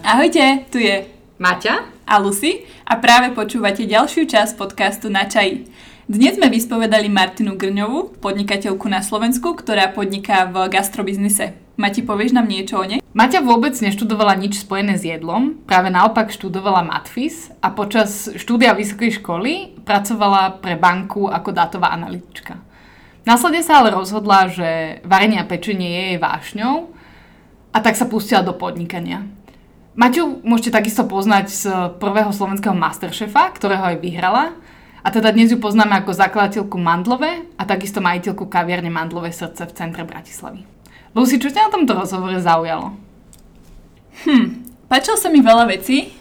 Ahojte, tu je Maťa a Lucy a práve počúvate ďalšiu časť podcastu Na čaji. Dnes sme vyspovedali Martinu Grňovú, podnikateľku na Slovensku, ktorá podniká v gastrobiznise. Mati, povieš nám niečo o nej? Maťa vôbec neštudovala nič spojené s jedlom, práve naopak študovala matfis a počas štúdia vysokej školy pracovala pre banku ako dátová analytička. Následne sa ale rozhodla, že varenie a pečenie je jej vášňou a tak sa pustila do podnikania. Maťu môžete takisto poznať z prvého slovenského Masterchefa, ktorého aj vyhrala. A teda dnes ju poznáme ako zakladateľku Mandlové a takisto majiteľku kaviarne Mandlové srdce v centre Bratislavy. Lucy, čo ťa na tomto rozhovore zaujalo? Hm, páčilo sa mi veľa vecí.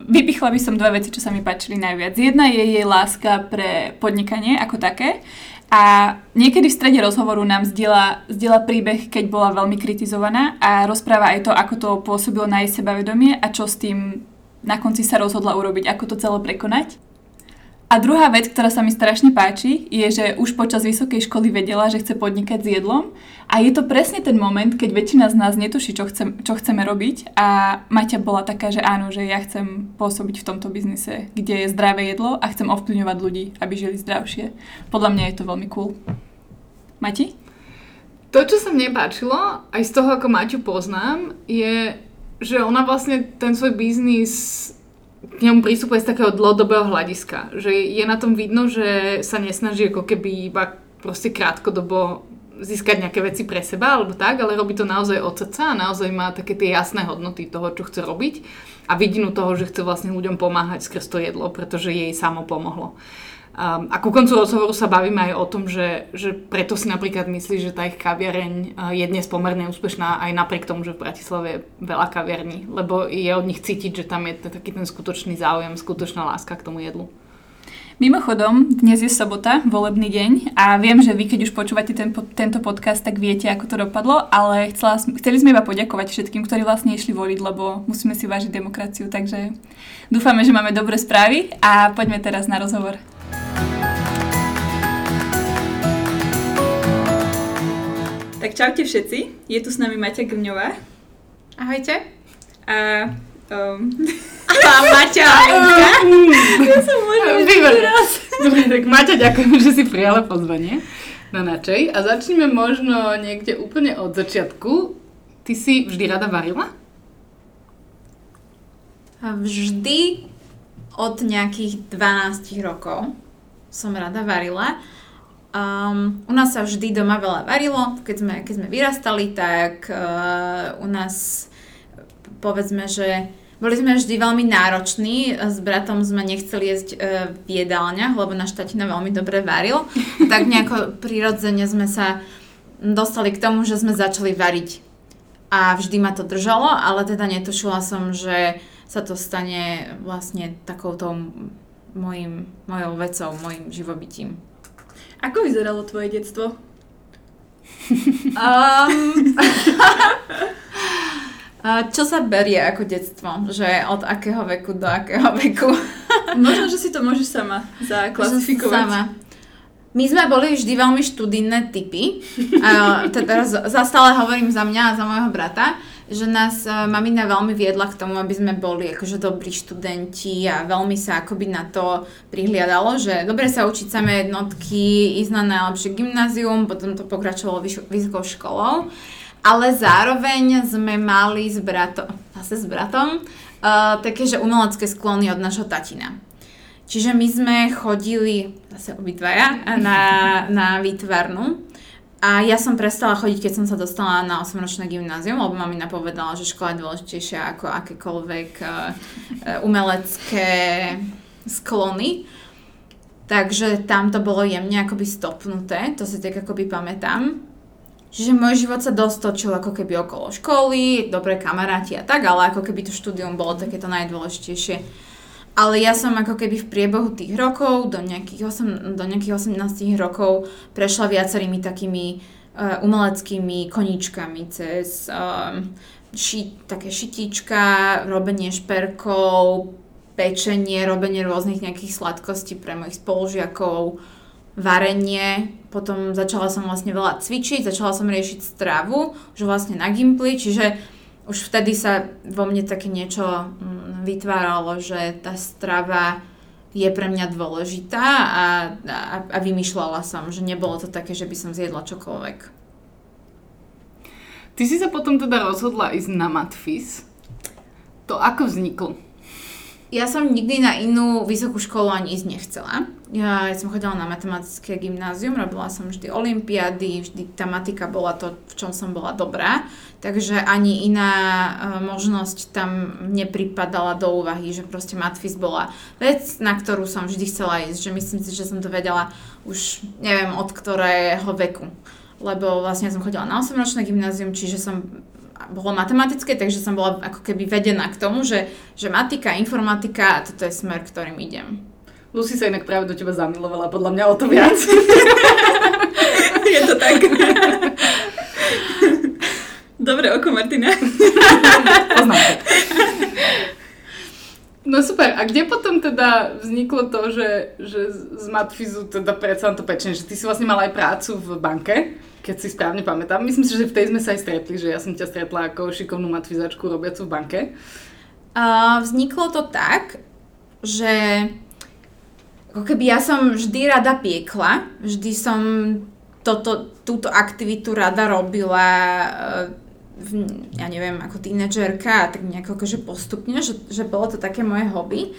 Vypichla by som dve veci, čo sa mi páčili najviac. Jedna je jej láska pre podnikanie ako také a niekedy v strede rozhovoru nám zdieľa, zdieľa príbeh, keď bola veľmi kritizovaná a rozpráva aj to, ako to pôsobilo na jej sebavedomie a čo s tým na konci sa rozhodla urobiť, ako to celé prekonať. A druhá vec, ktorá sa mi strašne páči, je, že už počas vysokej školy vedela, že chce podnikať s jedlom a je to presne ten moment, keď väčšina z nás netuší, čo, chcem, čo chceme robiť a Maťa bola taká, že áno, že ja chcem pôsobiť v tomto biznise, kde je zdravé jedlo a chcem ovplyvňovať ľudí, aby žili zdravšie. Podľa mňa je to veľmi cool. Mati? To, čo sa mne páčilo, aj z toho, ako Maťu poznám, je, že ona vlastne ten svoj biznis k ňomu prístupuje z takého dlhodobého hľadiska. Že je na tom vidno, že sa nesnaží ako keby iba proste krátkodobo získať nejaké veci pre seba alebo tak, ale robí to naozaj od srdca a naozaj má také tie jasné hodnoty toho, čo chce robiť a vidinu toho, že chce vlastne ľuďom pomáhať skrz to jedlo, pretože jej samo pomohlo. Um, a ku koncu rozhovoru sa bavíme aj o tom, že, že preto si napríklad myslí, že tá ich kaviareň uh, je dnes pomerne úspešná aj napriek tomu, že v Bratislave je veľa kaviarní, lebo je od nich cítiť, že tam je taký ten skutočný záujem, skutočná láska k tomu jedlu. Mimochodom, dnes je sobota, volebný deň a viem, že vy, keď už počúvate ten, tento podcast, tak viete, ako to dopadlo, ale chcela, chceli sme iba poďakovať všetkým, ktorí vlastne išli voliť, lebo musíme si vážiť demokraciu, takže dúfame, že máme dobré správy a poďme teraz na rozhovor. Tak čaute všetci, je tu s nami Maťa Grňová. Ahojte. A... Um... A Maťa Ja som možno raz. Dobre, tak Maťa, ďakujem, že si prijala pozvanie na načej. A začneme možno niekde úplne od začiatku. Ty si vždy rada varila? Vždy od nejakých 12 rokov som rada varila. Um, u nás sa vždy doma veľa varilo, keď sme, keď sme vyrastali, tak uh, u nás povedzme, že boli sme vždy veľmi nároční, s bratom sme nechceli jesť uh, v jedálniach, lebo náš tatina veľmi dobre varil, tak nejako prirodzene sme sa dostali k tomu, že sme začali variť. A vždy ma to držalo, ale teda netušila som, že sa to stane vlastne takouto mojim, mojou vecou, mojim živobytím. Ako vyzeralo tvoje detstvo? um, čo sa berie ako detstvo? Že od akého veku do akého veku? Možno, že si to môžeš sama zaklasifikovať. Sama. My sme boli vždy veľmi študijné typy. A teda zastále hovorím za mňa a za môjho brata že nás uh, mamina veľmi viedla k tomu, aby sme boli akože dobrí študenti a veľmi sa akoby na to prihliadalo, že dobre sa učiť samé jednotky, ísť na najlepšie gymnázium, potom to pokračovalo vysokou školou. Ale zároveň sme mali s bratom, zase s bratom, uh, také, že umelecké sklony od nášho tatina. Čiže my sme chodili, zase obidvaja, na, na výtvarnu a ja som prestala chodiť, keď som sa dostala na 8-ročné gymnázium, lebo mami napovedala, že škola je dôležitejšia ako akékoľvek uh, umelecké sklony. Takže tam to bolo jemne akoby stopnuté, to si tak akoby pamätám. Čiže môj život sa dostočil ako keby okolo školy, dobré kamaráti a tak, ale ako keby to štúdium bolo takéto najdôležitejšie. Ale ja som ako keby v priebehu tých rokov, do nejakých, 8, do nejakých 18 rokov, prešla viacerými takými uh, umeleckými koníčkami cez uh, ši, také šitíčka, robenie šperkov, pečenie, robenie rôznych nejakých sladkostí pre mojich spolužiakov, varenie, potom začala som vlastne veľa cvičiť, začala som riešiť stravu, už vlastne na Gimply, čiže už vtedy sa vo mne také niečo mm, vytváralo, že tá strava je pre mňa dôležitá a, a, a vymýšľala som, že nebolo to také, že by som zjedla čokoľvek. Ty si sa potom teda rozhodla ísť na Matfis. To ako vzniklo? Ja som nikdy na inú vysokú školu ani ísť nechcela. Ja, ja som chodila na matematické gymnázium, robila som vždy olimpiády, vždy tá matika bola to, v čom som bola dobrá. Takže ani iná uh, možnosť tam nepripadala do úvahy, že proste matfis bola vec, na ktorú som vždy chcela ísť. Že myslím si, že som to vedela už neviem od ktorého veku. Lebo vlastne som chodila na 8-ročné gymnázium, čiže som bolo matematické, takže som bola ako keby vedená k tomu, že, že matika, informatika toto je smer, ktorým idem. Lucy sa inak práve do teba zamilovala, podľa mňa o to viac. je to tak. Dobre oko, Martina. Poznám No super, a kde potom teda vzniklo to, že, že z Matfizu teda predsa to pečenie, že ty si vlastne mala aj prácu v banke? keď si správne pamätám. Myslím si, že v tej sme sa aj stretli, že ja som ťa stretla ako šikovnú matvizačku robiacu v banke. Uh, vzniklo to tak, že ako keby ja som vždy rada piekla, vždy som toto, túto aktivitu rada robila v, ja neviem, ako tínedžerka, tak nejako akože postupne, že, že bolo to také moje hobby.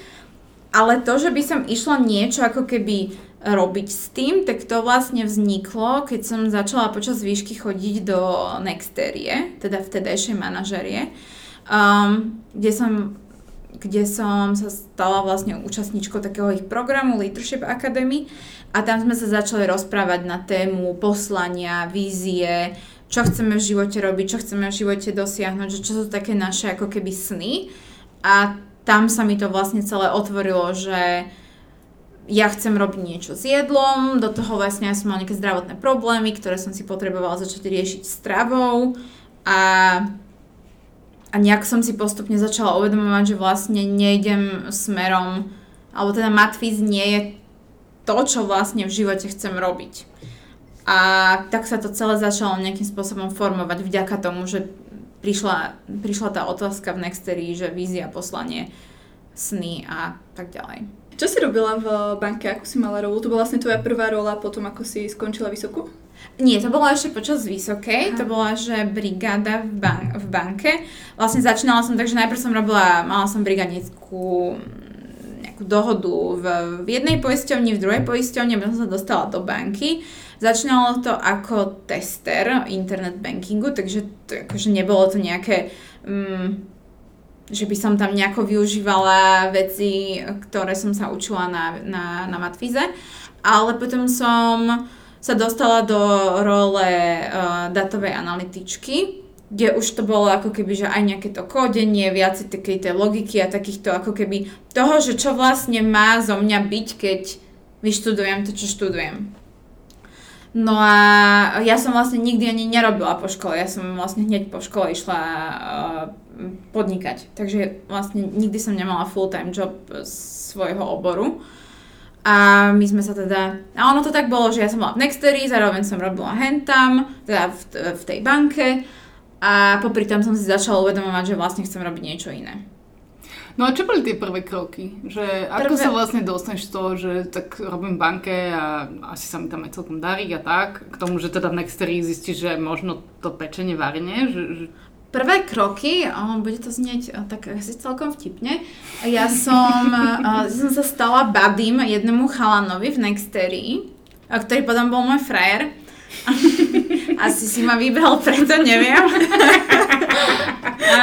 Ale to, že by som išla niečo ako keby robiť s tým, tak to vlastne vzniklo, keď som začala počas výšky chodiť do Nexterie, teda vtedajšej manažerie, um, kde som kde som sa stala vlastne účastníčkou takého ich programu Leadership Academy a tam sme sa začali rozprávať na tému poslania, vízie, čo chceme v živote robiť, čo chceme v živote dosiahnuť, že čo sú také naše ako keby sny a tam sa mi to vlastne celé otvorilo, že ja chcem robiť niečo s jedlom, do toho vlastne ja som mal nejaké zdravotné problémy, ktoré som si potrebovala začať riešiť stravou a, a nejak som si postupne začala uvedomovať, že vlastne nejdem smerom, alebo teda matfiz nie je to, čo vlastne v živote chcem robiť. A tak sa to celé začalo nejakým spôsobom formovať vďaka tomu, že prišla, prišla tá otázka v Nextery, že vízia, poslanie, sny a tak ďalej. Čo si robila v banke, ako si mala rolu? To bola vlastne tvoja prvá rola potom, ako si skončila vysokú? Nie, to bola ešte počas vysokej, Aha. to bola, že brigáda v, ban- v banke. Vlastne začínala som tak, že najprv som robila, mala som brigadnickú nejakú dohodu v, v jednej poisťovni, v druhej poisťovni, potom som sa dostala do banky. Začínalo to ako tester internet bankingu, takže to, akože nebolo to nejaké um, že by som tam nejako využívala veci, ktoré som sa učila na, na, na matfize. Ale potom som sa dostala do role uh, datovej analytičky, kde už to bolo ako keby, že aj nejaké to kódenie, viac takej tej logiky a takýchto ako keby toho, že čo vlastne má zo mňa byť, keď vyštudujem to, čo študujem. No a ja som vlastne nikdy ani nerobila po škole, ja som vlastne hneď po škole išla uh, podnikať. Takže vlastne nikdy som nemala full-time job svojho oboru. A my sme sa teda, a ono to tak bolo, že ja som bola v Nextery, zároveň som robila hentam, teda v, v tej banke a popri tom som si začala uvedomovať, že vlastne chcem robiť niečo iné. No a čo boli tie prvé kroky? Že ako prvé... sa vlastne dostaneš z toho, že tak robím banke a asi sa mi tam aj celkom darí a tak, k tomu, že teda v Nextery zistíš, že možno to pečenie varne, že, že... Prvé kroky, oh, bude to znieť tak asi celkom vtipne, ja som, uh, som sa stala badím jednému chalanovi v Nextery, ktorý potom bol môj frajer. Asi si ma vybral, preto neviem. a,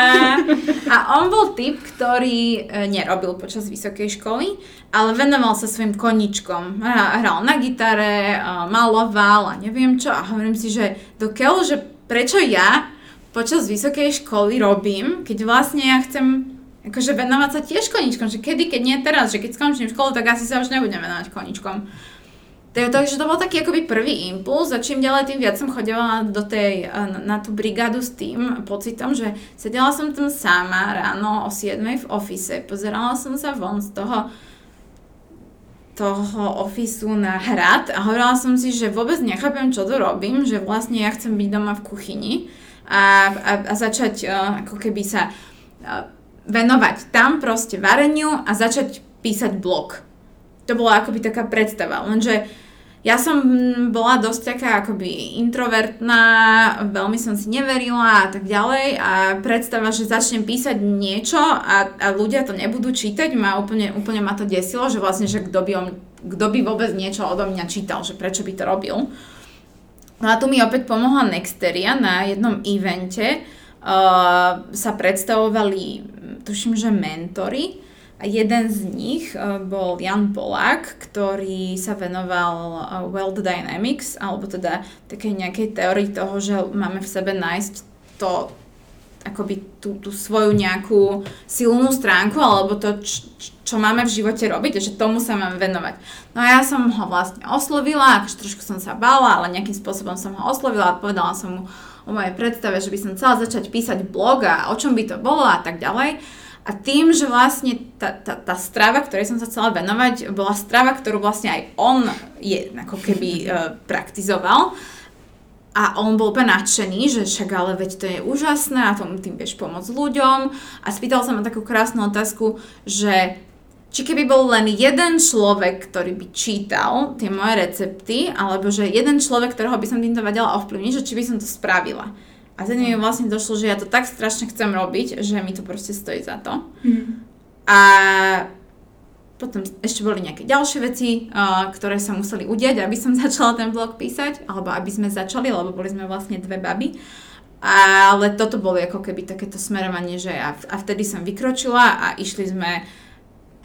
a on bol typ, ktorý e, nerobil počas vysokej školy, ale venoval sa svojim koničkom. Hral na gitare, maloval a neviem čo. A hovorím si, že dokiaľ, že prečo ja počas vysokej školy robím, keď vlastne ja chcem akože venovať sa tiež koničkom, že kedy, keď nie teraz, že keď skončím školu, tak asi sa už nebudem venovať koničkom. Takže to bol taký akoby prvý impuls. A čím ďalej tým viac som chodila do tej, na tú brigádu s tým pocitom, že sedela som tam sama ráno o 7 v ofise, pozerala som sa von z toho toho ofisu na hrad a hovorila som si, že vôbec nechápem, čo tu robím, že vlastne ja chcem byť doma v kuchyni a, a, a začať uh, ako keby sa uh, venovať tam proste vareniu a začať písať blog. To bola akoby taká predstava, lenže ja som bola dosť taká akoby introvertná, veľmi som si neverila a tak ďalej. A predstava, že začnem písať niečo a, a ľudia to nebudú čítať, ma úplne, úplne ma to desilo, že vlastne, že kto by, kto by vôbec niečo odo mňa čítal, že prečo by to robil. No a tu mi opäť pomohla Nexteria na jednom evente, uh, sa predstavovali, tuším, že mentory, jeden z nich eh, bol Jan Polák, ktorý sa venoval eh, World Dynamics, alebo teda takej nejakej teórii toho, že máme v sebe nájsť to, akoby tú, tú svoju nejakú silnú stránku, alebo to, č, čo máme v živote robiť že tomu sa máme venovať. No a ja som ho vlastne oslovila, akože trošku som sa bála, ale nejakým spôsobom som ho oslovila a povedala som mu o mojej predstave, že by som chcela začať písať blog a o čom by to bolo a tak ďalej. A tým, že vlastne tá, tá, tá strava, ktorej som sa chcela venovať, bola strava, ktorú vlastne aj on je ako keby uh, praktizoval, a on bol úplne nadšený, že však ale veď to je úžasné a tomu tým vieš pomôcť ľuďom. A spýtal sa ma takú krásnu otázku, že či keby bol len jeden človek, ktorý by čítal tie moje recepty, alebo že jeden človek, ktorého by som týmto vedela ovplyvniť, že či by som to spravila. A then mi vlastne došlo, že ja to tak strašne chcem robiť, že mi to proste stojí za to. Mm. A potom ešte boli nejaké ďalšie veci, uh, ktoré sa museli udiať, aby som začala ten blog písať, alebo aby sme začali, lebo boli sme vlastne dve baby. Ale toto bolo ako keby takéto smerovanie, že a, a vtedy som vykročila a išli sme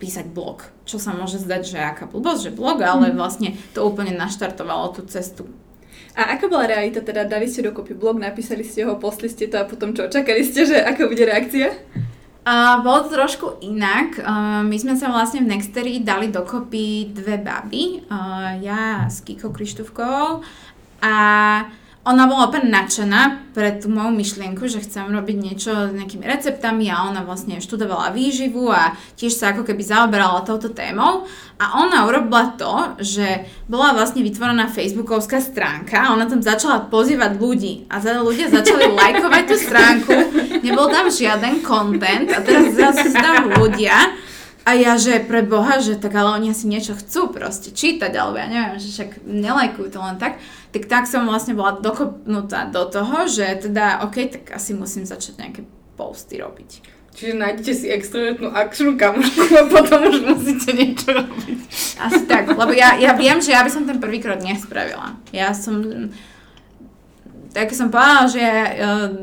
písať blog. Čo sa môže zdať, že aká blbosť, že blog, ale mhm. vlastne to úplne naštartovalo tú cestu a ako bola realita? Teda dali ste dokopy blog, napísali ste ho, posli ste to a potom čo? Čakali ste, že ako bude reakcia? Uh, bolo to trošku inak. Uh, my sme sa vlastne v Nextery dali dokopy dve baby. Uh, ja s Kiko Krištúvkovou a ona bola úplne nadšená pre tú moju myšlienku, že chcem robiť niečo s nejakými receptami a ona vlastne študovala výživu a tiež sa ako keby zaoberala touto témou. A ona urobila to, že bola vlastne vytvorená facebookovská stránka a ona tam začala pozývať ľudí. A teda ľudia začali lajkovať tú stránku, nebol tam žiaden content a teraz zase tam ľudia a ja, že pre Boha, že tak ale oni asi niečo chcú proste čítať, alebo ja neviem, že však nelajkujú to len tak tak tak som vlastne bola dokopnutá do toho, že teda, OK, tak asi musím začať nejaké posty robiť. Čiže nájdete si extrovertnú akčnú kamošku a potom už musíte niečo robiť. Asi tak, lebo ja, ja viem, že ja by som ten prvý krok nespravila. Ja som, tak som povedala, že uh,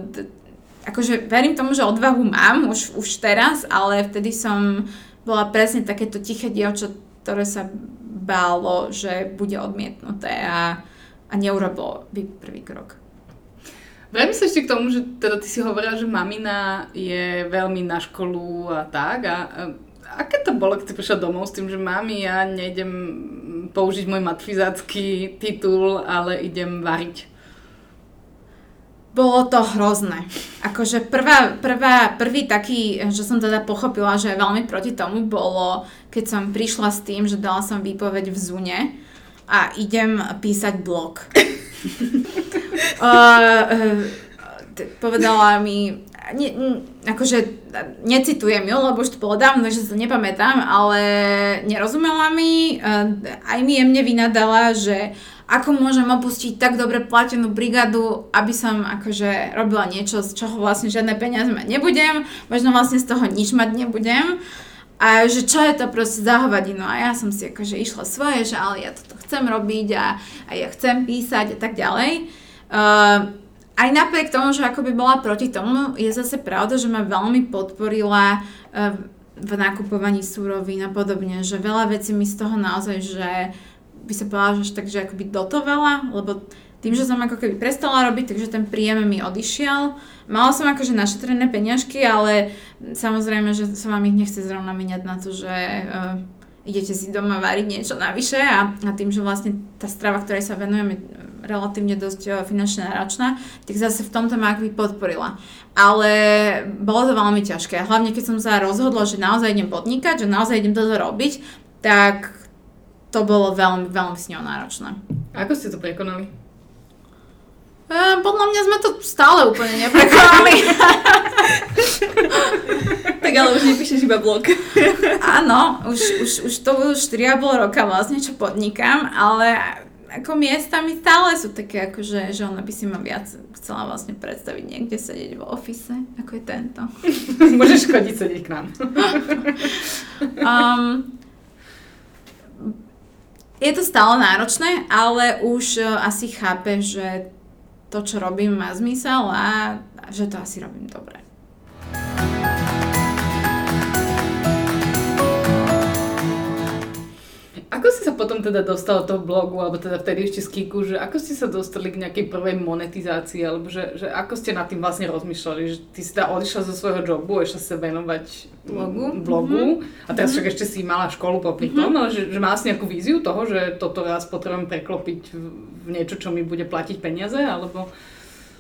akože verím tomu, že odvahu mám už, už teraz, ale vtedy som bola presne takéto tiché dievča, ktoré sa bálo, že bude odmietnuté a a neurobilo by prvý krok. Vrátim sa ešte k tomu, že teda ty si hovorila, že mamina je veľmi na školu a tak. A, a aké to bolo, keď si prišla domov s tým, že mami, ja nejdem použiť môj matfizácky titul, ale idem variť? Bolo to hrozné. Akože prvá, prvá, prvý taký, že som teda pochopila, že veľmi proti tomu bolo, keď som prišla s tým, že dala som výpoveď v Zune a idem písať blog. uh, uh, povedala mi, ne, akože necitujem ju, lebo už to bolo dávno, že sa nepamätám, ale nerozumela mi, uh, aj mi jemne vynadala, že ako môžem opustiť tak dobre platenú brigádu, aby som akože robila niečo, z čoho vlastne žiadne peniaze mať nebudem, možno vlastne z toho nič mať nebudem. A že čo je to proste za hovadinu. A ja som si akože išla svoje, že ale ja toto chcem robiť a, a ja chcem písať a tak ďalej. Uh, aj napriek tomu, že akoby bola proti tomu, je zase pravda, že ma veľmi podporila uh, v nakupovaní súrovín a podobne, že veľa vecí mi z toho naozaj, že by sa povedala, že takže akoby dotovala, lebo tým, že som ako keby prestala robiť, takže ten príjem mi odišiel. Mala som akože našetrené peňažky, ale samozrejme, že sa vám ich nechce zrovna miniať na to, že uh, idete si doma variť niečo navyše a, a tým, že vlastne tá strava, ktorej sa venujem, je relatívne dosť uh, finančne náročná, tak zase v tomto ma akoby podporila. Ale bolo to veľmi ťažké. Hlavne keď som sa rozhodla, že naozaj idem podnikať, že naozaj idem toto robiť, tak to bolo veľmi, veľmi s ňou náročné. Ako ste to prekonali? E, podľa mňa sme to stále úplne neprekonali. Tak ale už nepíšeš iba blog. Áno, už, už, už to budú 4,5 roka vlastne, čo podnikám, ale ako miestami stále sú také, akože, že ona by si ma viac chcela vlastne predstaviť niekde sedieť v ofise, ako je tento. Môžeš chodiť sedieť k nám. Um, je to stále náročné, ale už uh, asi chápe, že to, čo robím, má zmysel a že to asi robím dobre. Ako si sa potom teda dostal do toho blogu, alebo teda vtedy ešte z Kiku, že ako ste sa dostali k nejakej prvej monetizácii, alebo že, že ako ste nad tým vlastne rozmýšľali, že ty si teda odišla zo svojho jobu, išla sa venovať Blogu. blogu a teraz však ešte si mala školu popri tom, ale že, že mala si nejakú víziu toho, že toto raz potrebujem preklopiť v, niečo, čo mi bude platiť peniaze, alebo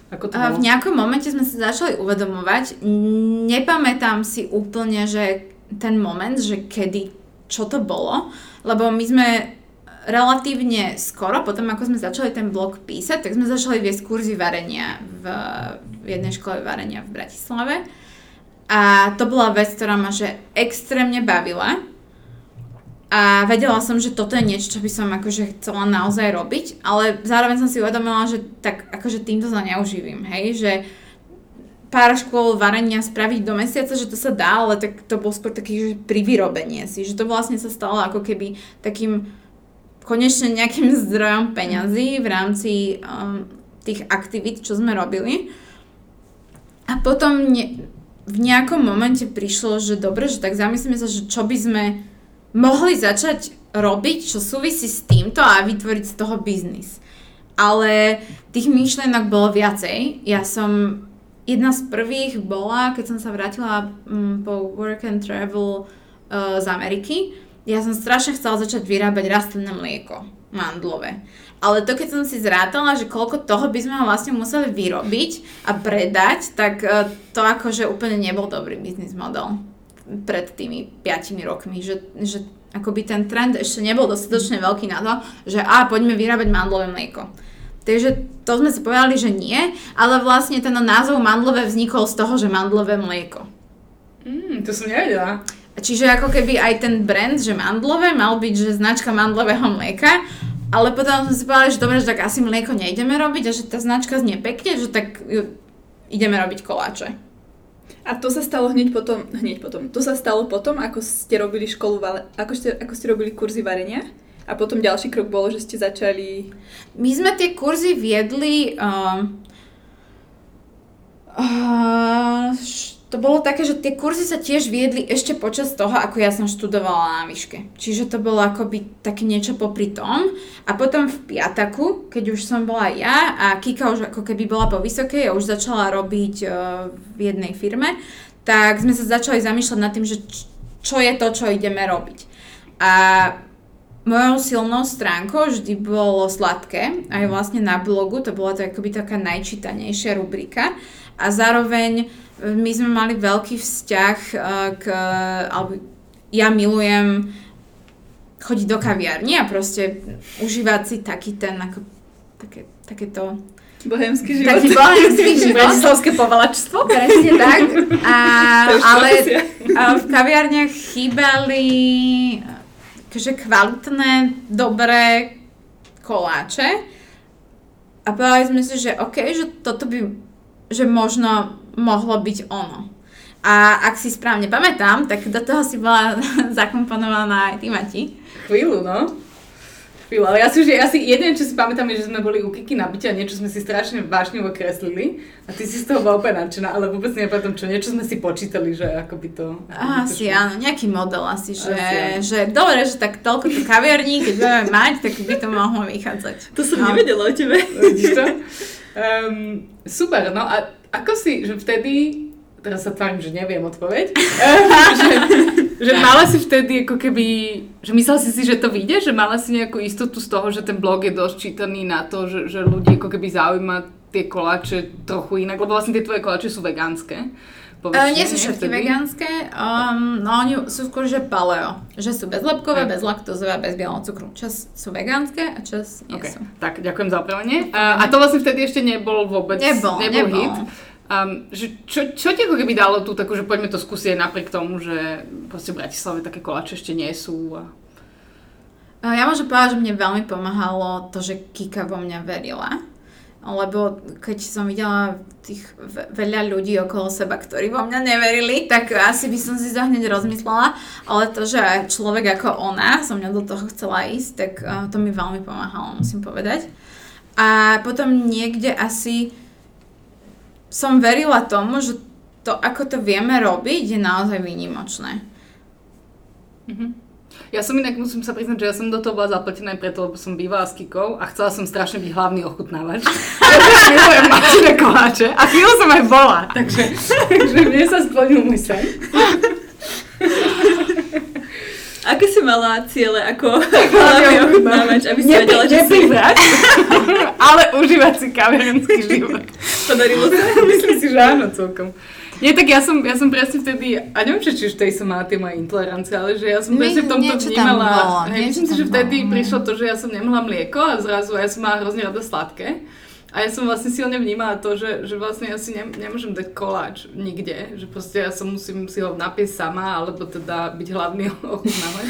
ako to bolo? v nejakom momente sme sa začali uvedomovať, nepamätám si úplne, že ten moment, že kedy, čo to bolo, lebo my sme relatívne skoro, potom ako sme začali ten blog písať, tak sme začali viesť kurzy varenia v, v jednej škole varenia v Bratislave. A to bola vec, ktorá ma že extrémne bavila. A vedela som, že toto je niečo, čo by som akože chcela naozaj robiť, ale zároveň som si uvedomila, že tak akože týmto sa neuživím, hej, že pár škôl varenia spraviť do mesiaca, že to sa dá, ale tak to bol skôr taký, že pri vyrobenie si, že to vlastne sa stalo ako keby takým konečne nejakým zdrojom peňazí v rámci um, tých aktivít, čo sme robili. A potom ne, v nejakom momente prišlo, že dobre, že tak zamyslíme sa, že čo by sme mohli začať robiť, čo súvisí s týmto a vytvoriť z toho biznis. Ale tých myšlienok bolo viacej. Ja som Jedna z prvých bola, keď som sa vrátila um, po work and travel uh, z Ameriky. Ja som strašne chcela začať vyrábať rastlinné mlieko, mandlové. Ale to, keď som si zrátala, že koľko toho by sme vlastne museli vyrobiť a predať, tak uh, to akože úplne nebol dobrý biznis model pred tými 5 rokmi, že, že akoby ten trend ešte nebol dostatočne veľký na to, že a poďme vyrábať mandlové mlieko. Takže to sme si povedali, že nie, ale vlastne ten názov mandlové vznikol z toho, že mandlové mlieko. Mm, to som nevedela. Čiže ako keby aj ten brand, že mandlové, mal byť, že značka mandlového mlieka, ale potom sme si povedali, že dobre, že tak asi mlieko nejdeme robiť a že tá značka znie pekne, že tak ideme robiť koláče. A to sa stalo hneď potom, hneď potom, to sa stalo potom, ako ste robili školu, ako ste, ako ste robili kurzy varenia? A potom ďalší krok bolo, že ste začali... My sme tie kurzy viedli... Uh, uh, to bolo také, že tie kurzy sa tiež viedli ešte počas toho, ako ja som študovala na výške. Čiže to bolo akoby také niečo popri tom. A potom v piataku, keď už som bola ja a Kika už ako keby bola po vysokej a už začala robiť uh, v jednej firme, tak sme sa začali zamýšľať nad tým, že čo je to, čo ideme robiť. A Mojou silnou stránkou vždy bolo sladké, aj vlastne na blogu, to bola to akoby taká najčítanejšia rubrika a zároveň e, my sme mali veľký vzťah e, k, alebo ja milujem chodiť do kaviarní a proste užívať si taký ten, ako, také, takéto Bohemský život. taký bohemský život. Bratislavské povalačstvo? Presne tak. A, ale a v kaviarniach chýbali akože kvalitné, dobré koláče. A povedali sme si, že OK, že toto by, že možno mohlo byť ono. A ak si správne pamätám, tak do toho si bola zakomponovaná aj ty, Mati. Chvíľu, no. Chvíľu, ale ja si, ja si jeden, čo si pamätám, je, že sme boli u Kiki na byte a niečo sme si strašne vášnivo kreslili a ty si z toho bola úplne nadšená, ale vôbec nepamätám čo, niečo sme si počítali, že ako by to... Ako by to Asi šlo. áno, nejaký model asi, že, Asi áno. že dobre, že tak toľko tu kaviarní, keď budeme mať, tak by to mohlo vychádzať. To som No. nevedela o tebe. Vidíš to? Um, super, no a ako si, že vtedy, teraz sa tvárim, že neviem odpoveď, že, že mala si vtedy ako keby, že myslel si si, že to vyjde, že mala si nejakú istotu z toho, že ten blog je dosť čítaný na to, že, že ľudí ako keby zaujíma tie koláče trochu inak, lebo vlastne tie tvoje koláče sú vegánske. po Uh, väčšine, nie sú všetky vtedy? vegánske, um, no oni sú skôr, že paleo. Že sú bezlepkové, Hej. bezlaktózové a bez bieleho cukru. Čas sú vegánske a čas nie OK, sú. tak ďakujem za opravenie. A, a to vlastne vtedy ešte nebol vôbec Nebol, nebol nebol. hit. Um, že čo, čo ti ako keby dalo tú takú, že poďme to skúsiť napriek tomu, že proste v Bratislave také koláče ešte nie sú. A... Ja môžem povedať, že mne veľmi pomáhalo to, že Kika vo mňa verila. Lebo keď som videla tých ve- veľa ľudí okolo seba, ktorí vo mňa neverili, tak asi by som si to hneď rozmyslela. Ale to, že človek ako ona so mňa do toho chcela ísť, tak uh, to mi veľmi pomáhalo, musím povedať. A potom niekde asi som verila tomu, že to, ako to vieme robiť, je naozaj výnimočné. Ja som inak, musím sa priznať, že ja som do toho bola zaplatená aj preto, lebo som bývala s Kikou a chcela som strašne byť hlavný ochutnávač. Ja milujem koláče a chvíľu som aj bola, takže, takže mne sa splnil môj sen. Aké si mala ciele ako hlavný ochutnávač, aby si vedela, že si ale užívať si kaviarenský život. podarilo sa? Myslím si, že áno celkom. Nie, tak ja som, ja som presne vtedy, a neviem, či, či vtedy som mala tie moje intolerancie, ale že ja som presne v tomto niečo tam vnímala, bolo, hej, niečo myslím si, že vtedy bolo, prišlo to, že ja som nemohla mlieko a zrazu ja som mala hrozne rada sladké. A ja som vlastne silne vnímala to, že, že vlastne ja si ne, nemôžem dať koláč nikde, že proste ja som musím si ho napiesť sama, alebo teda byť hlavný ochutnávať.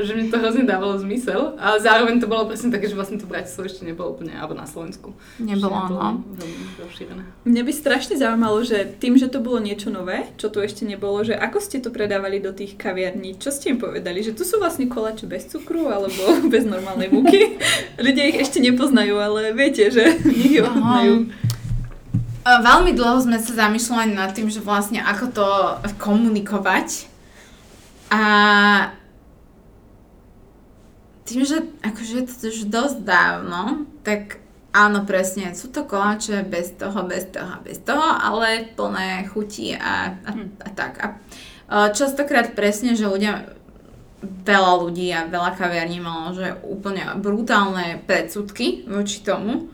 Že mi to hrozne dávalo zmysel, ale zároveň to bolo presne také, že vlastne to v Bratislave ešte nebolo úplne, alebo na Slovensku. Nebolo, no. veľmi rozšírené. Mne by strašne zaujímalo, že tým, že to bolo niečo nové, čo tu ešte nebolo, že ako ste to predávali do tých kaviarní, čo ste im povedali, že tu sú vlastne koláče bez cukru alebo bez normálnej múky. Ľudia ich ešte nepoznajú, ale viete, že nech ich ochutnajú. Uh, Veľmi dlho sme sa zamýšľali nad tým, že vlastne ako to komunikovať. A tým, že akože je to už dosť dávno, tak áno, presne, sú to koláče bez toho, bez toho bez toho, ale plné chutí a, a, a tak. A častokrát presne, že ľudia, veľa ľudí a veľa kaviarní malo, že úplne brutálne predsudky voči tomu,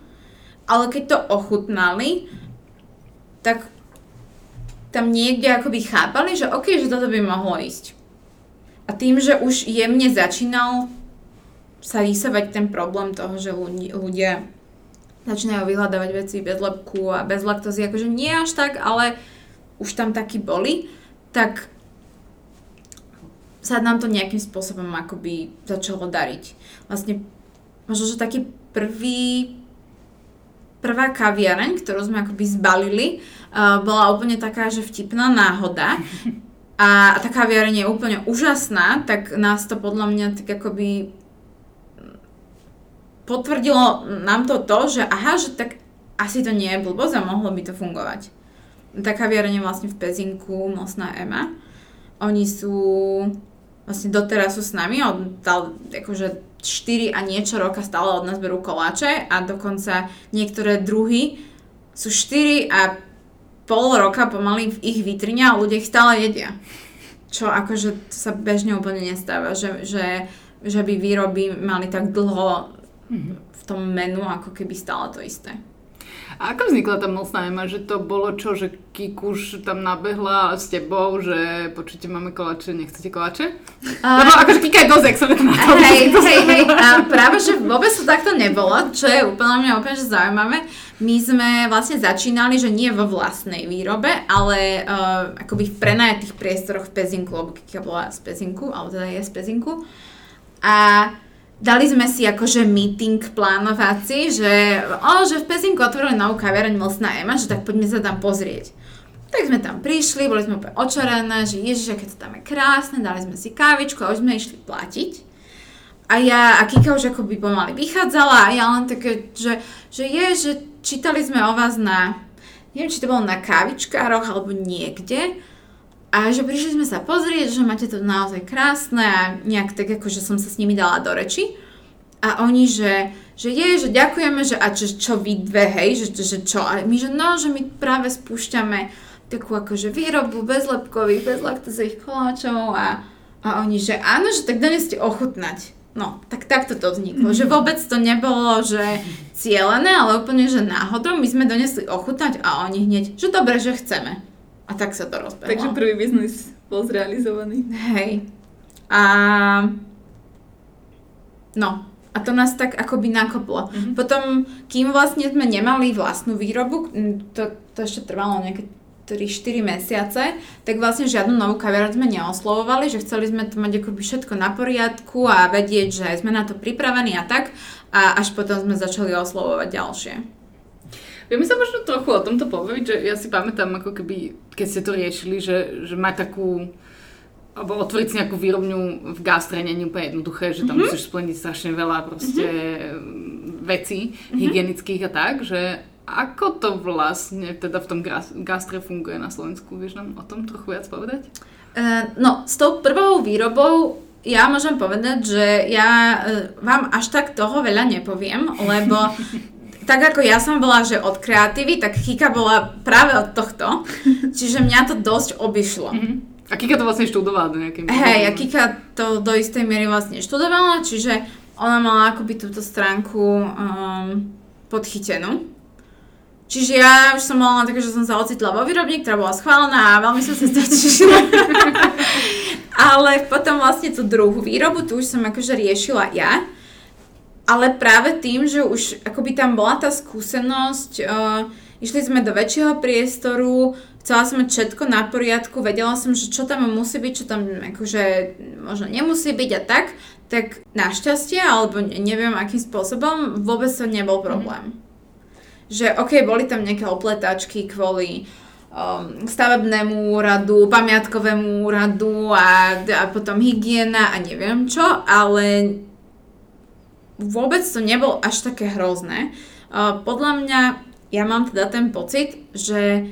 ale keď to ochutnali, tak tam niekde akoby chápali, že OK, že toto by mohlo ísť. A tým, že už jemne začínal sa rysovať ten problém toho, že ľudia začínajú vyhľadávať veci bez lepku a bez laktózy, akože nie až tak, ale už tam takí boli, tak sa nám to nejakým spôsobom akoby začalo dariť. Vlastne možno, že taký prvý prvá kaviareň, ktorú sme akoby zbalili, uh, bola úplne taká, že vtipná náhoda. A tá kaviareň je úplne úžasná, tak nás to podľa mňa tak akoby potvrdilo nám to to, že aha, že tak asi to nie je blbosť a mohlo by to fungovať. Tá kaviareň vlastne v Pezinku, Mostná Ema. Oni sú vlastne doteraz sú s nami, od, dal, akože 4 a niečo roka stále od nás berú koláče a dokonca niektoré druhy sú 4 a pol roka pomaly v ich vitrine a ľudia ich stále jedia. Čo akože sa bežne úplne nestáva, že, že, že by výroby mali tak dlho v tom menu, ako keby stále to isté. A ako vznikla tá mlsná Ema, že to bolo čo, že Kikuš tam nabehla s tebou, že počujte, máme koláče, nechcete koláče? A- Lebo akože Kika je dosť excelentná na to. Hej, hej, hej. A práve, že vôbec to takto nebolo, čo je úplne mňa úplne že zaujímavé. My sme vlastne začínali, že nie vo vlastnej výrobe, ale uh, akoby v prenajatých priestoroch v Pezinku, lebo Kika bola z Pezinku, alebo teda je z Pezinku. A dali sme si akože meeting plánovací, že, o, že v Pezinku otvorili novú kaviareň Mlsná Ema, že tak poďme sa tam pozrieť. Tak sme tam prišli, boli sme úplne očarené, že ježiš, aké to tam je krásne, dali sme si kávičku a už sme išli platiť. A ja, a Kika už akoby pomaly vychádzala a ja len také, že, že je, že čítali sme o vás na, neviem, či to bolo na kávičkároch alebo niekde. A že prišli sme sa pozrieť, že máte to naozaj krásne a nejak tak akože som sa s nimi dala do reči. A oni, že, že je, že ďakujeme, že a čo, čo vy dve, hej, že, že čo, a my, že no, že my práve spúšťame takú akože výrobu bezlepkových, bezlaktozových koláčov a, a oni, že áno, že tak doneste ochutnať. No, tak takto to vzniklo, že vôbec to nebolo, že cieľené, ale úplne, že náhodou my sme donesli ochutnať a oni hneď, že dobre, že chceme. A tak sa to rozbehlo. Takže prvý biznis bol zrealizovaný. Hej. A... No. A to nás tak akoby nakoplo. Mhm. Potom, kým vlastne sme nemali vlastnú výrobu, to, to ešte trvalo nejaké 3-4 mesiace, tak vlastne žiadnu novú kaviareň sme neoslovovali, že chceli sme to mať akoby všetko na poriadku a vedieť, že sme na to pripravení a tak. A až potom sme začali oslovovať ďalšie. Vieme sa možno trochu o tomto povedať, že ja si pamätám, ako keby, keď ste to riešili, že, že má takú alebo otvoriť si nejakú výrobňu v gastre nie je úplne jednoduché, že tam mm-hmm. musíš splniť strašne veľa proste mm-hmm. vecí mm-hmm. hygienických a tak, že ako to vlastne teda v tom gas- gastre funguje na Slovensku? Vieš nám o tom trochu viac povedať? Uh, no, s tou prvou výrobou ja môžem povedať, že ja uh, vám až tak toho veľa nepoviem, lebo tak ako ja som bola, že od kreatívy, tak Kika bola práve od tohto. Čiže mňa to dosť obišlo. Mm-hmm. A Kika to vlastne študovala do nejakej Hej, a Kika to do istej miery vlastne študovala, čiže ona mala akoby túto stránku um, podchytenú. Čiže ja už som mala také, že som sa ocitla vo výrobni, ktorá bola schválená a veľmi som sa tešila. Ale potom vlastne tú druhú výrobu, tu už som akože riešila ja. Ale práve tým, že už akoby tam bola tá skúsenosť, uh, išli sme do väčšieho priestoru, chcela som mať všetko na poriadku, vedela som, že čo tam musí byť, čo tam akože možno nemusí byť a tak, tak našťastie, alebo neviem akým spôsobom, vôbec to nebol problém. Mm. Že ok, boli tam nejaké opletačky kvôli um, stavebnému úradu, pamiatkovému úradu a, a potom hygiena a neviem čo, ale vôbec to nebol až také hrozné. Uh, podľa mňa, ja mám teda ten pocit, že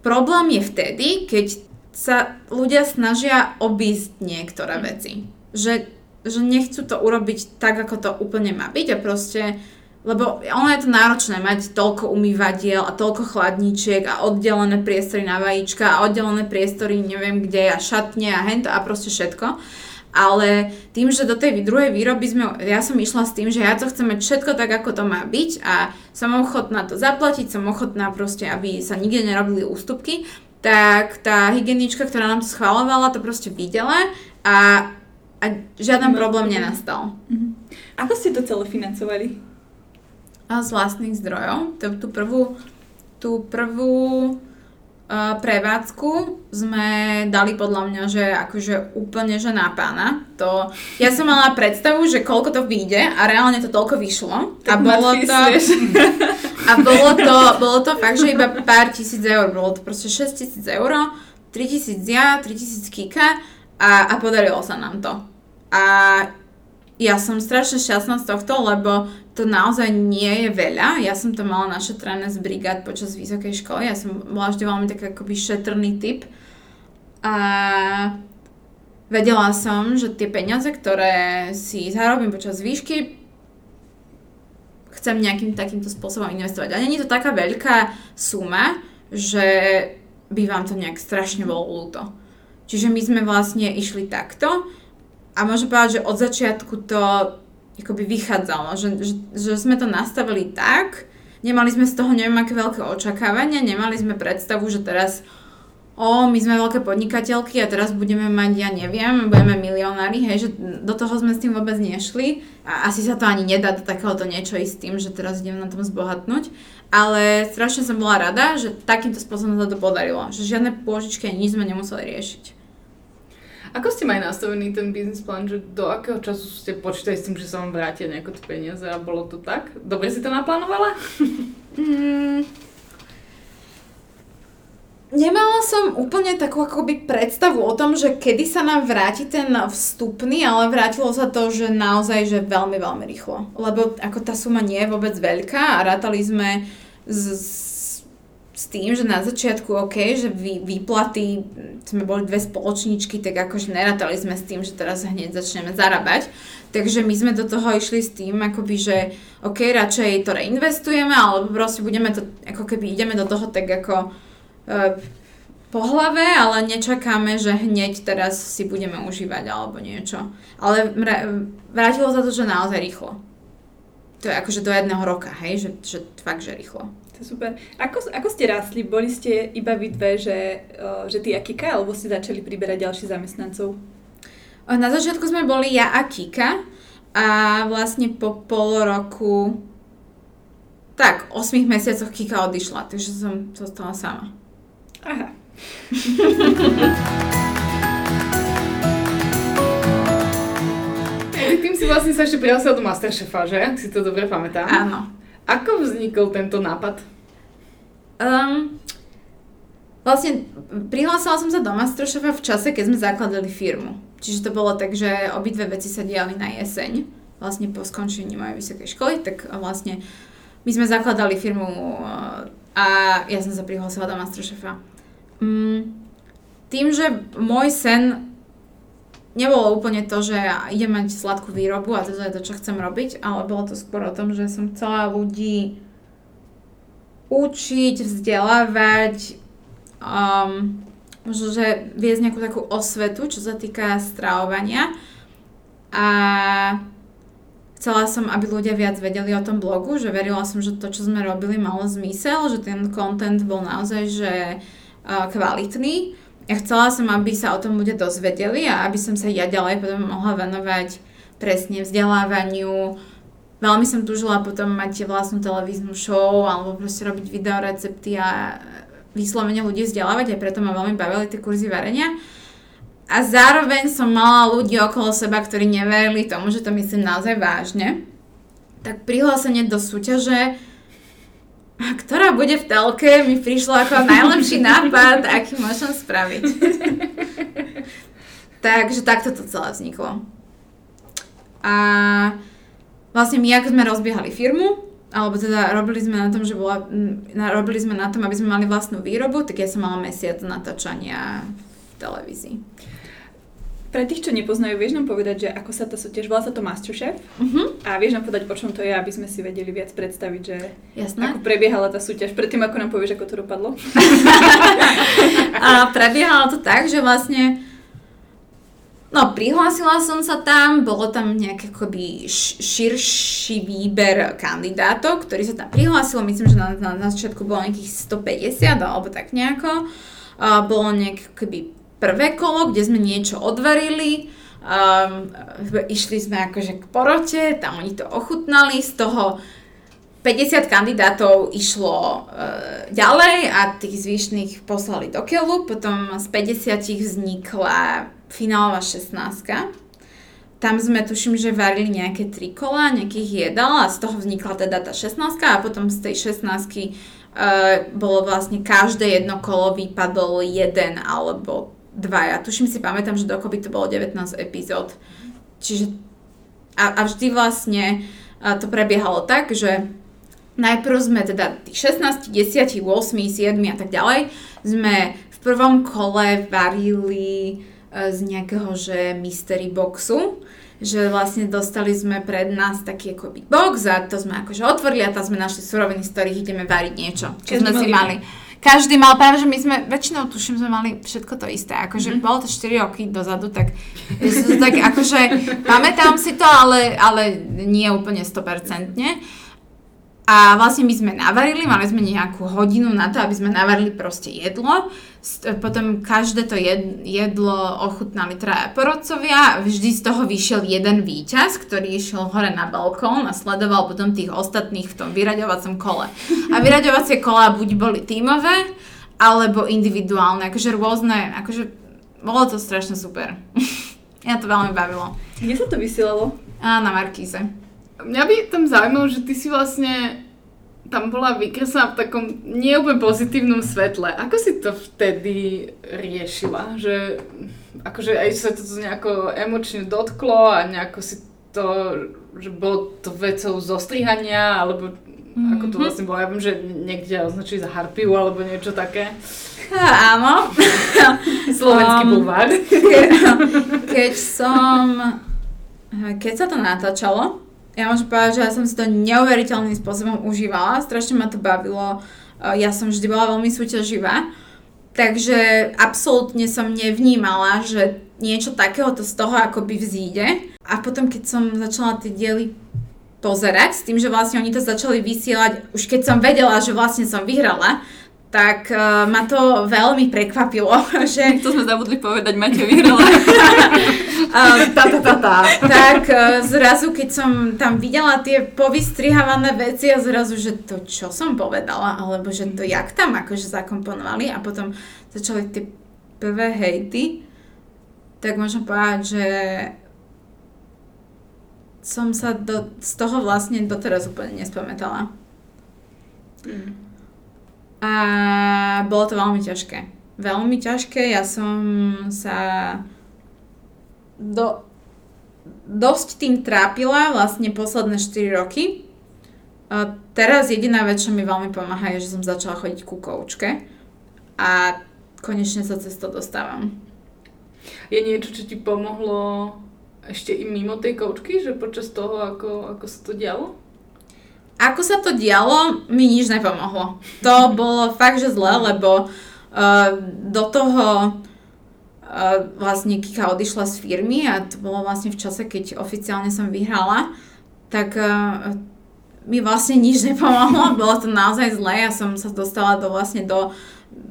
Problém je vtedy, keď sa ľudia snažia obísť niektoré veci. Že, že nechcú to urobiť tak, ako to úplne má byť a proste lebo ono je to náročné mať toľko umývadiel a toľko chladníčiek a oddelené priestory na vajíčka a oddelené priestory neviem kde a šatne a hento a proste všetko ale tým, že do tej druhej výroby sme, ja som išla s tým, že ja to chcem mať všetko tak, ako to má byť a som ochotná to zaplatiť, som ochotná proste, aby sa nikde nerobili ústupky, tak tá hygienička, ktorá nám to schvalovala, to proste videla a, a žiaden problém nenastal. Mhm. Ako ste to celé financovali? A z vlastných zdrojov. Tú prvú, tú prvú prevádzku sme dali podľa mňa, že akože úplne, že na pána. To, ja som mala predstavu, že koľko to vyjde a reálne to toľko vyšlo. Tak a bolo to, a bolo to, bolo to fakt, že iba pár tisíc eur. Bolo to proste 6 tisíc eur, 3 tisíc ja, 3 tisíc Kika a, a podarilo sa nám to. A ja som strašne šťastná z tohto, lebo to naozaj nie je veľa. Ja som to mala našetrené z brigád počas vysokej školy. Ja som bola vždy veľmi taký akoby šetrný typ. A vedela som, že tie peniaze, ktoré si zarobím počas výšky, chcem nejakým takýmto spôsobom investovať. A není to taká veľká suma, že by vám to nejak strašne bolo ľúto. Čiže my sme vlastne išli takto a môžem povedať, že od začiatku to akoby vychádzalo, že, že, že sme to nastavili tak, nemali sme z toho neviem aké veľké očakávania, nemali sme predstavu, že teraz o, my sme veľké podnikateľky a teraz budeme mať, ja neviem, budeme milionári, hej, že do toho sme s tým vôbec nešli a asi sa to ani nedá do takéhoto niečo ísť tým, že teraz idem na tom zbohatnúť, ale strašne som bola rada, že takýmto spôsobom sa to podarilo, že žiadne pôžičky ani nič sme nemuseli riešiť. Ako ste mali nastavený ten business plan, že do akého času ste počítali s tým, že sa vám vrátia nejako tie peniaze a bolo to tak? Dobre si to naplánovala? Mm, nemala som úplne takú akoby predstavu o tom, že kedy sa nám vráti ten vstupný, ale vrátilo sa to, že naozaj, že veľmi, veľmi rýchlo. Lebo ako tá suma nie je vôbec veľká a rátali sme z, s tým, že na začiatku OK, že vy, výplaty, sme boli dve spoločničky, tak akože nerátali sme s tým, že teraz hneď začneme zarábať. Takže my sme do toho išli s tým, akoby, že OK, radšej to reinvestujeme, alebo proste budeme to, ako keby ideme do toho tak ako uh, po hlave, ale nečakáme, že hneď teraz si budeme užívať alebo niečo. Ale vrátilo sa to, že naozaj rýchlo. To je akože do jedného roka, hej, že, že fakt, že rýchlo. To je super. Ako, ako ste rástli? Boli ste iba vy dve, že, že ty a Kika, alebo ste začali priberať ďalších zamestnancov? Na začiatku sme boli ja a Kika a vlastne po pol roku, tak, 8 mesiacoch Kika odišla, takže som zostala sama. Aha. Tým si vlastne sa ešte prihlásil do Masterchefa, že? Si to dobre pamätám. Áno. Ako vznikol tento nápad? Um, vlastne prihlásila som sa do Masterchefa v čase, keď sme zakladali firmu. Čiže to bolo tak, že obidve veci sa diali na jeseň. Vlastne po skončení mojej vysokej školy, tak vlastne my sme zakladali firmu uh, a ja som sa prihlásila do Masterchefa. Um, tým, že môj sen nebolo úplne to, že idem mať sladkú výrobu a to je to, čo chcem robiť, ale bolo to skôr o tom, že som chcela ľudí učiť, vzdelávať, um, možno, že viesť nejakú takú osvetu, čo sa týka stravovania. A chcela som, aby ľudia viac vedeli o tom blogu, že verila som, že to, čo sme robili, malo zmysel, že ten content bol naozaj že uh, kvalitný ja chcela som, aby sa o tom ľudia dozvedeli a aby som sa ja ďalej potom mohla venovať presne vzdelávaniu. Veľmi som túžila potom mať vlastnú televíznu show alebo proste robiť videorecepty a vyslovene ľudí vzdelávať, aj preto ma veľmi bavili tie kurzy varenia. A zároveň som mala ľudí okolo seba, ktorí neverili tomu, že to myslím naozaj vážne. Tak prihlásenie do súťaže ktorá bude v telke, mi prišlo ako najlepší nápad, aký môžem spraviť. Takže takto to celé vzniklo. A vlastne my, ako sme rozbiehali firmu, alebo teda robili sme na tom, že bola, robili sme na tom, aby sme mali vlastnú výrobu, tak ja som mala mesiac natáčania v televízii. Pre tých, čo nepoznajú, vieš nám povedať, že ako sa tá súťaž, volá sa to Masterchef uh-huh. a vieš nám povedať, o čom to je, aby sme si vedeli viac predstaviť, že Jasné. ako prebiehala tá súťaž, predtým ako nám povieš, ako to dopadlo. a prebiehalo to tak, že vlastne No, prihlásila som sa tam, bolo tam nejaký akoby širší výber kandidátov, ktorí sa tam prihlásilo, myslím, že na, na, na začiatku bolo nejakých 150 alebo tak nejako. Uh, bolo nejaké akoby prvé kolo, kde sme niečo odvarili, um, išli sme akože k porote, tam oni to ochutnali, z toho 50 kandidátov išlo uh, ďalej a tých zvyšných poslali do keľu, potom z 50 vznikla finálová 16. Tam sme, tuším, že varili nejaké tri kola, nejakých jedal a z toho vznikla teda tá 16 a potom z tej 16 uh, bolo vlastne každé jedno kolo vypadol jeden alebo dvaja. Tuším si pamätám, že dokopy to bolo 19 epizód. Čiže a, a vždy vlastne to prebiehalo tak, že najprv sme teda tých 16, 10, 8, 7 a tak ďalej sme v prvom kole varili e, z nejakého, že mystery boxu, že vlastne dostali sme pred nás taký ako big box a to sme akože otvorili a tam sme našli suroviny, z ktorých ideme variť niečo, čo sme si mali každý mal, práve že my sme, väčšinou tuším, sme mali všetko to isté, akože mm-hmm. bolo to 4 roky dozadu, tak, tak akože pamätám si to, ale, ale nie úplne 100%. A vlastne my sme navarili, mali sme nejakú hodinu na to, aby sme navarili proste jedlo. Potom každé to jedlo ochutnali traja porodcovia. Vždy z toho vyšiel jeden víťaz, ktorý išiel hore na balkón a sledoval potom tých ostatných v tom vyraďovacom kole. A vyraďovacie kola buď boli tímové, alebo individuálne, akože rôzne, akože bolo to strašne super. ja to veľmi bavilo. Kde sa to vysielalo? A na Markíze. Mňa by tam zaujímalo, že ty si vlastne tam bola vykreslená v takom neúplne pozitívnom svetle. Ako si to vtedy riešila? Že akože aj sa to nejako emočne dotklo a nejako si to, že bolo to vecou zostrihania, alebo mm-hmm. ako to mhm. vlastne bolo. Ja viem, že niekde označili za harpiu alebo niečo také. Ha, áno. Slovenský um, bulvár. Ke, keď som... Keď sa to natáčalo, ja môžem povedať, že ja som si to neuveriteľným spôsobom užívala, strašne ma to bavilo, ja som vždy bola veľmi súťaživá. Takže absolútne som nevnímala, že niečo takéhoto z toho akoby vzíde. A potom, keď som začala tie diely pozerať, s tým, že vlastne oni to začali vysielať, už keď som vedela, že vlastne som vyhrala, tak uh, ma to veľmi prekvapilo, že... To sme zabudli povedať, Maťo vyhrala. tá, tá, tá, tá. Tak uh, zrazu, keď som tam videla tie povystrihávané veci a zrazu, že to čo som povedala, alebo že to jak tam akože zakomponovali a potom začali tie prvé hejty, tak môžem povedať, že som sa do, z toho vlastne doteraz úplne nespamätala. Mm. A bolo to veľmi ťažké. Veľmi ťažké, ja som sa do, dosť tým trápila vlastne posledné 4 roky. A teraz jediná vec, čo mi veľmi pomáha, je, že som začala chodiť ku koučke a konečne sa cez to dostávam. Je niečo, čo ti pomohlo ešte i mimo tej koučky, že počas toho, ako, ako sa to dialo? Ako sa to dialo, mi nič nepomohlo. To bolo fakt, že zle, lebo uh, do toho uh, vlastne Kika odišla z firmy a to bolo vlastne v čase, keď oficiálne som vyhrala, tak uh, mi vlastne nič nepomohlo, bolo to naozaj zle, ja som sa dostala do vlastne do,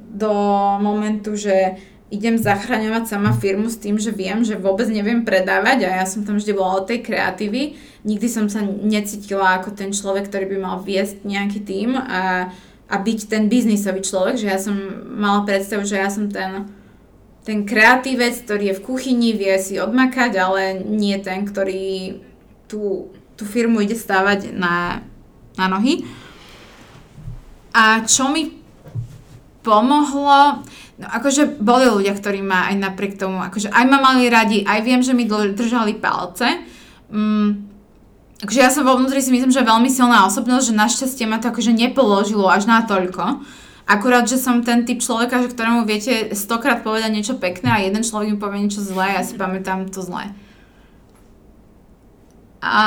do momentu, že idem zachraňovať sama firmu s tým, že viem, že vôbec neviem predávať a ja som tam vždy bola od tej kreatívy. Nikdy som sa necítila ako ten človek, ktorý by mal viesť nejaký tým a, a byť ten biznisový človek, že ja som mala predstavu, že ja som ten, ten kreatívec, ktorý je v kuchyni, vie si odmakať, ale nie ten, ktorý tú, tú firmu ide stávať na, na nohy. A čo mi pomohlo, No akože boli ľudia, ktorí ma aj napriek tomu, akože aj ma mali radi, aj viem, že mi držali palce. Mm, akože ja som vo vnútri si myslím, že veľmi silná osobnosť, že našťastie ma to akože nepoložilo až na toľko. Akurát, že som ten typ človeka, že ktorému viete stokrát povedať niečo pekné a jeden človek mi povie niečo zlé a ja si pamätám to zlé. A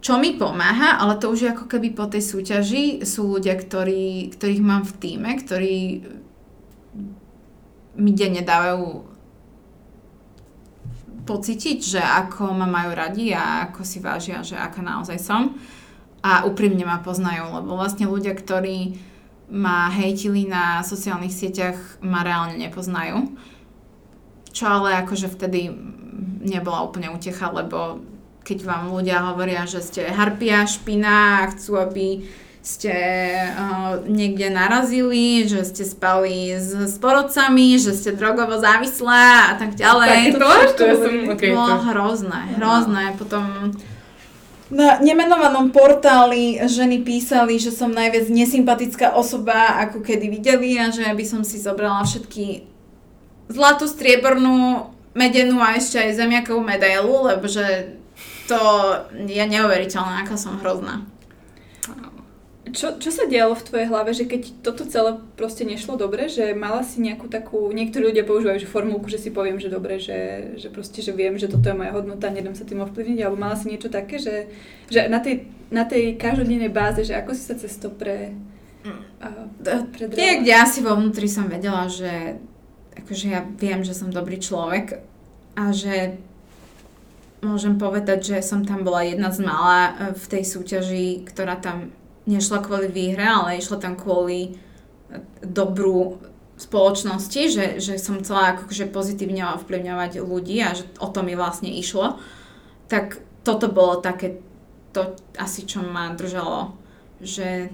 čo mi pomáha, ale to už je ako keby po tej súťaži, sú ľudia, ktorí, ktorých mám v týme, ktorí mi denne dávajú pocítiť, že ako ma majú radi a ako si vážia, že aká naozaj som. A úprimne ma poznajú, lebo vlastne ľudia, ktorí ma hejtili na sociálnych sieťach, ma reálne nepoznajú. Čo ale akože vtedy nebola úplne utecha, lebo keď vám ľudia hovoria, že ste harpia, špina a chcú, aby ste uh, niekde narazili, že ste spali s, s porodcami, že ste drogovo závislá a tak ďalej. Tak to, to, to, som, okay, bolo to. hrozné, hrozné. Potom na nemenovanom portáli ženy písali, že som najviac nesympatická osoba, ako kedy videli a že by som si zobrala všetky zlatú, striebornú, medenú a ešte aj zemiakovú medailu, lebo že to je neuveriteľné, aká som hrozná. Čo, čo sa dialo v tvojej hlave, že keď toto celé proste nešlo dobre, že mala si nejakú takú, niektorí ľudia používajú že formulku, že si poviem, že dobre, že, že proste, že viem, že toto je moja hodnota, nedám sa tým ovplyvniť, alebo mala si niečo také, že, že na, tej, na tej každodennej báze, že ako si sa cez to pre, uh, predrala? kde asi vo vnútri som vedela, že akože ja viem, že som dobrý človek a že môžem povedať, že som tam bola jedna z mála v tej súťaži, ktorá tam nešla kvôli výhre, ale išla tam kvôli e, dobrú spoločnosti, že, že som chcela akože pozitívne ovplyvňovať ľudí a že o to mi vlastne išlo, tak toto bolo také, to asi čo ma držalo, že,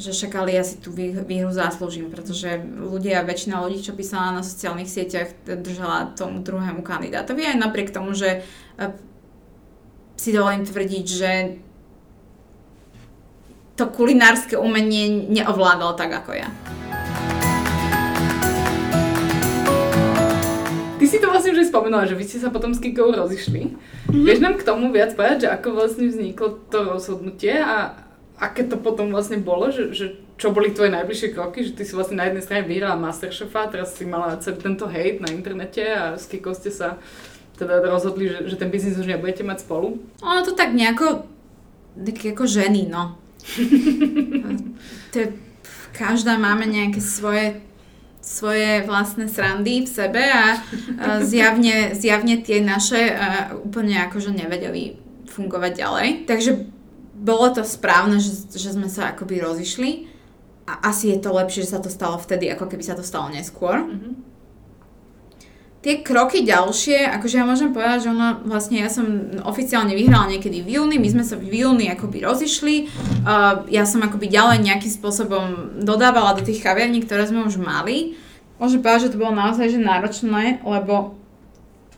že šakali ja si tú výhru zaslúžim, pretože ľudia, väčšina ľudí, čo písala na sociálnych sieťach, držala tomu druhému kandidátovi. Aj napriek tomu, že e, si dovolím tvrdiť, že to kulinárske umenie neovládal tak ako ja. Ty si to vlastne už spomenula, že vy ste sa potom s Kikou rozišli. Mm-hmm. Vieš nám k tomu viac povedať, že ako vlastne vzniklo to rozhodnutie a aké to potom vlastne bolo, že, že čo boli tvoje najbližšie kroky, že ty si vlastne na jednej strane vyhrala Masterchefa, teraz si mala celý tento hate na internete a s Kikou ste sa teda rozhodli, že, že ten biznis už nebudete mať spolu? Ono to tak nejako, tak ako ženy, no. to je, každá máme nejaké svoje svoje vlastné srandy v sebe a zjavne, zjavne tie naše úplne akože nevedeli fungovať ďalej. Takže bolo to správne, že, že sme sa akoby rozišli a asi je to lepšie, že sa to stalo vtedy, ako keby sa to stalo neskôr. Mm-hmm tie kroky ďalšie, akože ja môžem povedať, že ono, vlastne ja som oficiálne vyhrala niekedy v júni, my sme sa v júni akoby rozišli, uh, ja som akoby ďalej nejakým spôsobom dodávala do tých kaviarní, ktoré sme už mali. Môžem povedať, že to bolo naozaj že náročné, lebo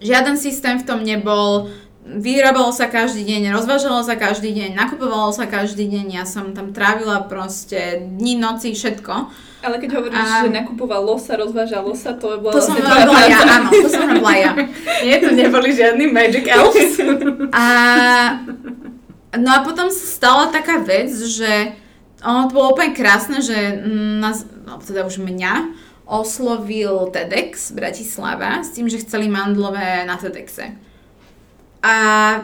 žiaden systém v tom nebol, vyrábalo sa každý deň, rozvážalo sa každý deň, nakupovalo sa každý deň, ja som tam trávila proste dni, noci, všetko. Ale keď hovoríš, a... že nakupovalo sa, rozvážalo sa, to bola To som bola ja, áno, to som bola ja. Nie, to neboli žiadny Magic Elves. a... No a potom sa stala taká vec, že ono to bolo úplne krásne, že nás, no teda už mňa, oslovil TEDx Bratislava s tým, že chceli mandlové na TEDxe. A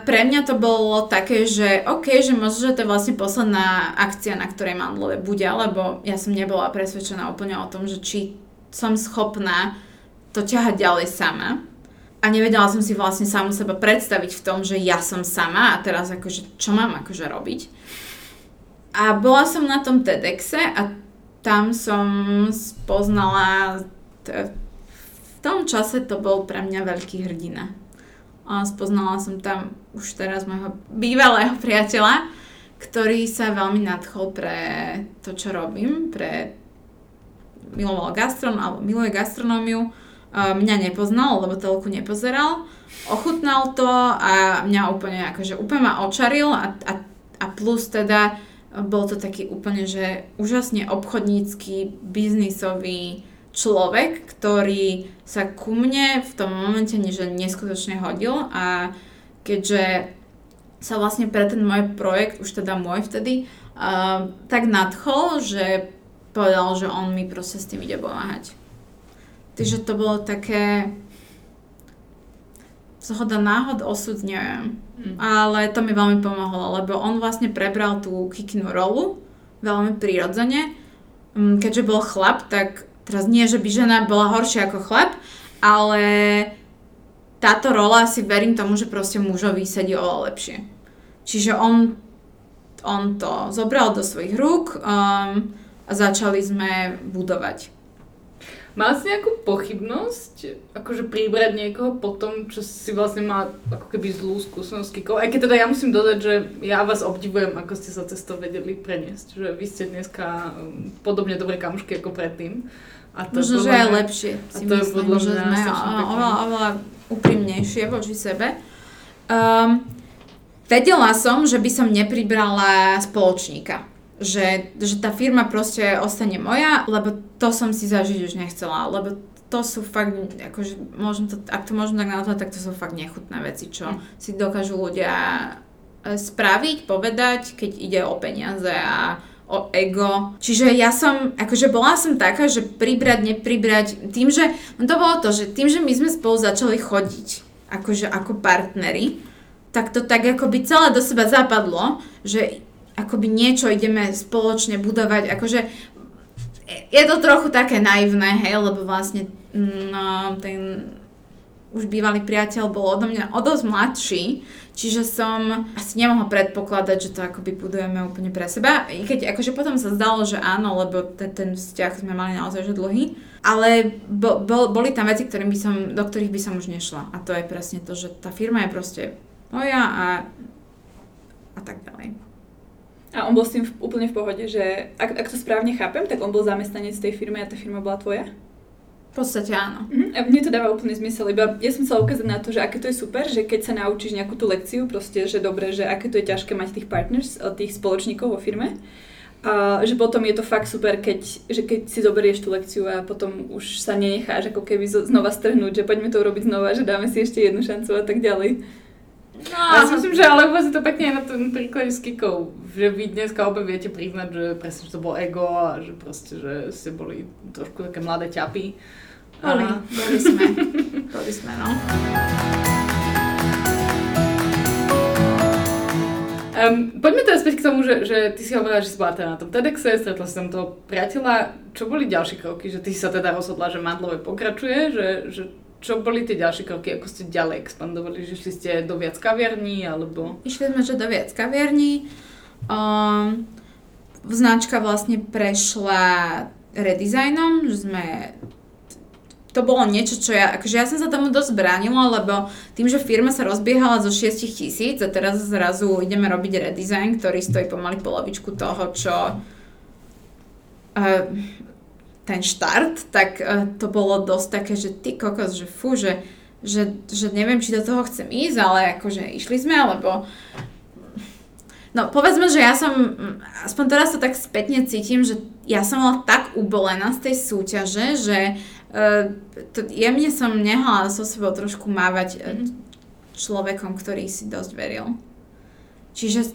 pre mňa to bolo také, že OK, že možno, že to je vlastne posledná akcia, na ktorej Mandlove bude, lebo ja som nebola presvedčená úplne o tom, že či som schopná to ťahať ďalej sama. A nevedela som si vlastne samu seba predstaviť v tom, že ja som sama a teraz akože čo mám akože robiť. A bola som na tom TEDxe a tam som spoznala, v tom čase to bol pre mňa veľký hrdina a spoznala som tam už teraz môjho bývalého priateľa, ktorý sa veľmi nadchol pre to, čo robím, pre miloval gastron, alebo miluje gastronómiu. Mňa nepoznal, lebo telku nepozeral. Ochutnal to a mňa úplne akože úplne ma očaril a, a, a plus teda bol to taký úplne, že úžasne obchodnícky, biznisový, človek, ktorý sa ku mne v tom momente že neskutočne hodil a keďže sa vlastne pre ten môj projekt, už teda môj vtedy, uh, tak nadchol, že povedal, že on mi proste s tým ide pomáhať. Takže to bolo také zhoda náhod, osud, neviem. Mm. Ale to mi veľmi pomohlo, lebo on vlastne prebral tú kiknú rolu veľmi prirodzene. Mm, keďže bol chlap, tak teraz nie, že by žena bola horšia ako chlap, ale táto rola si verím tomu, že proste mužovi sedí oveľa lepšie. Čiže on, on to zobral do svojich rúk um, a začali sme budovať. Mal si nejakú pochybnosť, akože príbrať niekoho po tom, čo si vlastne mal ako keby zlú skúsenosť kikov? Aj keď teda ja musím dodať, že ja vás obdivujem, ako ste sa cez to vedeli preniesť. Že vy ste dneska um, podobne dobré kamušky ako predtým. A to Možno, že aj lepšie si to myslím, je že sme oveľa, oveľa úprimnejšie voči sebe. Um, vedela som, že by som nepribrala spoločníka. Že, že tá firma proste ostane moja, lebo to som si zažiť už nechcela, lebo to sú fakt, akože môžem to, ak to môžem tak nazvať, tak to sú fakt nechutné veci, čo mm. si dokážu ľudia e, spraviť, povedať, keď ide o peniaze a o ego. Čiže ja som, akože bola som taká, že pribrať, nepribrať, tým, že, no to bolo to, že tým, že my sme spolu začali chodiť, akože ako partneri, tak to tak akoby celé do seba zapadlo, že akoby niečo ideme spoločne budovať, akože je to trochu také naivné, hej, lebo vlastne no, ten už bývalý priateľ bol odo mňa o dosť mladší, čiže som asi nemohla predpokladať, že to akoby budujeme úplne pre seba. I keď akože potom sa zdalo, že áno, lebo ten, ten vzťah sme mali naozaj že dlhý, ale bo, bo, boli tam veci, ktorým by som, do ktorých by som už nešla. A to je presne to, že tá firma je proste moja a, a tak ďalej. A on bol s tým v, úplne v pohode, že ak, ak to správne chápem, tak on bol zamestnanec tej firmy a tá firma bola tvoja? V podstate áno. Mm-hmm. A mne to dáva úplný zmysel, iba ja som chcela ukázať na to, že aké to je super, že keď sa naučíš nejakú tú lekciu, proste, že dobre, že aké to je ťažké mať tých partners, eh, tých spoločníkov vo firme. A že potom je to fakt super, keď, že keď si zoberieš tú lekciu a potom už sa nenecháš ako keby znova strhnúť, že poďme to urobiť znova, že dáme si ešte jednu šancu a tak ďalej. No, ja si myslím, že ale si to pekne aj na tom príklade s Kikou, že vy dneska obe viete priznať, že presne, že to bolo ego a že proste, že ste boli trošku také mladé ťapy. Boli, boli sme, boli sme, no. Um, poďme teraz späť k tomu, že, že ty si hovorila, že si bola teda na tom TEDxe, stretla si tam toho priateľa. Čo boli ďalšie kroky? Že ty si sa teda rozhodla, že Mandlové pokračuje, že, že čo boli tie ďalšie kroky, ako ste ďalej expandovali? Že šli ste do viac kaviarní, alebo... Išli sme, že do viac kaviarní. Um, značka vlastne prešla redesignom, že sme to bolo niečo, čo ja, akože ja som sa tomu dosť bránila, lebo tým, že firma sa rozbiehala zo 6 tisíc a teraz zrazu ideme robiť redesign, ktorý stojí pomaly polovičku toho, čo uh, ten štart, tak uh, to bolo dosť také, že ty kokos, že fú, že, že, že neviem, či do toho chcem ísť, ale akože išli sme, alebo No povedzme, že ja som, aspoň teraz sa tak spätne cítim, že ja som bola tak ubolená z tej súťaže, že Uh, to, jemne som nehala so sebou trošku mávať mm-hmm. človekom, ktorý si dosť veril. Čiže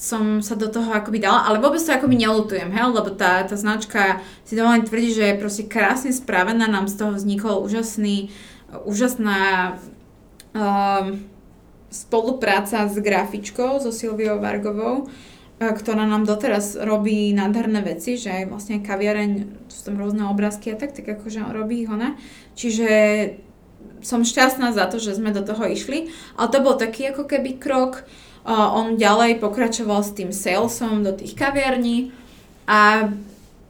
som sa do toho akoby dala, ale vôbec to akoby nelutujem, hej, lebo tá, tá značka si dovolím tvrdí, že je proste krásne spravená, nám z toho vznikol úžasný, úžasná um, spolupráca s grafičkou, so Silviou Vargovou, ktorá nám doteraz robí nádherné veci, že aj vlastne kaviareň, sú tam rôzne obrázky a tak, tak akože robí ich ona. Čiže som šťastná za to, že sme do toho išli, ale to bol taký ako keby krok. On ďalej pokračoval s tým salesom do tých kaviarní a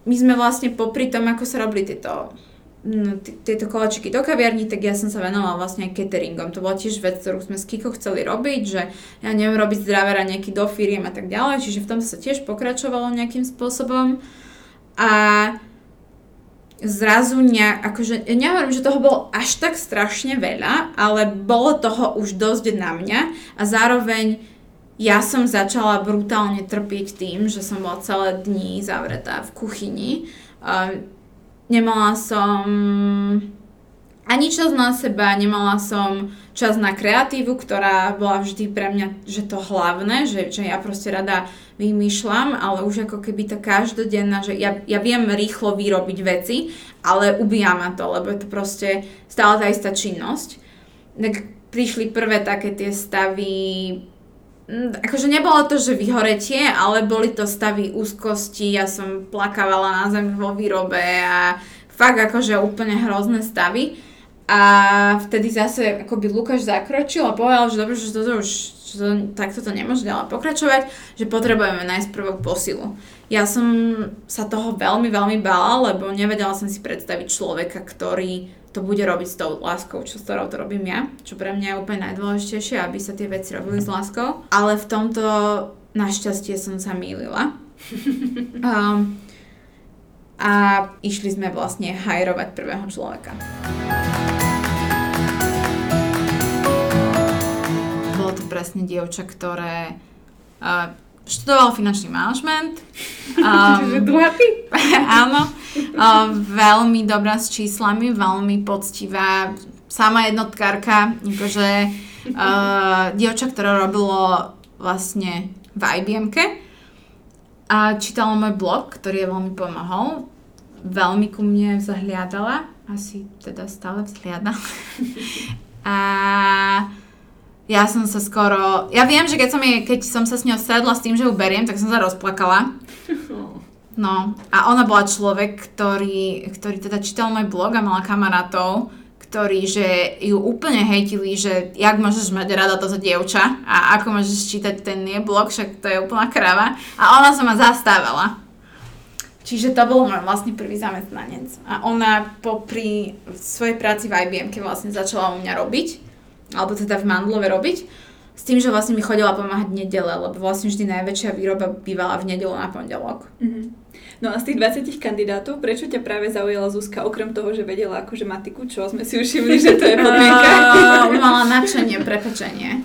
my sme vlastne popri tom, ako sa robili tieto no, tieto koláčiky do kaviarní, tak ja som sa venovala vlastne aj cateringom. To bola tiež vec, ktorú sme s Kiko chceli robiť, že ja neviem robiť zdravera nejaký do firiem a tak ďalej, čiže v tom sa tiež pokračovalo nejakým spôsobom. A zrazu nejak, akože, ja nehovorím, že toho bolo až tak strašne veľa, ale bolo toho už dosť na mňa a zároveň ja som začala brutálne trpieť tým, že som bola celé dní zavretá v kuchyni. Nemala som ani čas na seba, nemala som čas na kreatívu, ktorá bola vždy pre mňa, že to hlavné, že, že ja proste rada vymýšľam, ale už ako keby tá každodenná, že ja, ja viem rýchlo vyrobiť veci, ale ubíja ma to, lebo je to proste stále tá istá činnosť. Tak prišli prvé také tie stavy akože nebolo to, že vyhoretie, ale boli to stavy úzkosti, ja som plakávala na zem vo výrobe a fakt akože úplne hrozné stavy. A vtedy zase akoby Lukáš zakročil a povedal, že dobre, že toto už že to, takto to nemôže ďalej pokračovať, že potrebujeme nájsť prvú posilu. Ja som sa toho veľmi, veľmi bála, lebo nevedela som si predstaviť človeka, ktorý to bude robiť s tou láskou, čo s ktorou to robím ja, čo pre mňa je úplne najdôležitejšie, aby sa tie veci robili s láskou. Ale v tomto našťastie som sa mýlila. um, a išli sme vlastne hajrovať prvého človeka. Bolo to presne dievča, ktoré uh, študoval finančný manažment. Um, Čiže druhá ty? áno. Uh, veľmi dobrá s číslami, veľmi poctivá, sama jednotkárka, akože uh, dievča, ktoré robilo vlastne v ibm a čítala môj blog, ktorý je veľmi pomohol. Veľmi ku mne zahliadala, asi teda stále vzhliada. a ja som sa skoro... Ja viem, že keď som, je, keď som sa s ňou sedla s tým, že ju beriem, tak som sa rozplakala. No a ona bola človek, ktorý, ktorý teda čítal môj blog a mala kamarátov, ktorí, že ju úplne hejtili, že jak môžeš mať rada toto dievča a ako môžeš čítať ten jej blog, však to je úplná krava. A ona sa ma zastávala. Čiže to bol môj vlastne prvý zamestnanec. A ona popri svojej práci v IBM, keď vlastne začala u mňa robiť, alebo teda v Mandlove robiť, s tým, že vlastne mi chodila pomáhať nedele, lebo vlastne vždy najväčšia výroba bývala v nedelu na pondelok. Mm-hmm. No a z tých 20 kandidátov, prečo ťa práve zaujala Zuzka, okrem toho, že vedela akože matiku, čo sme si všimli, že to je podmienka? Mala nadšenie pre pečenie.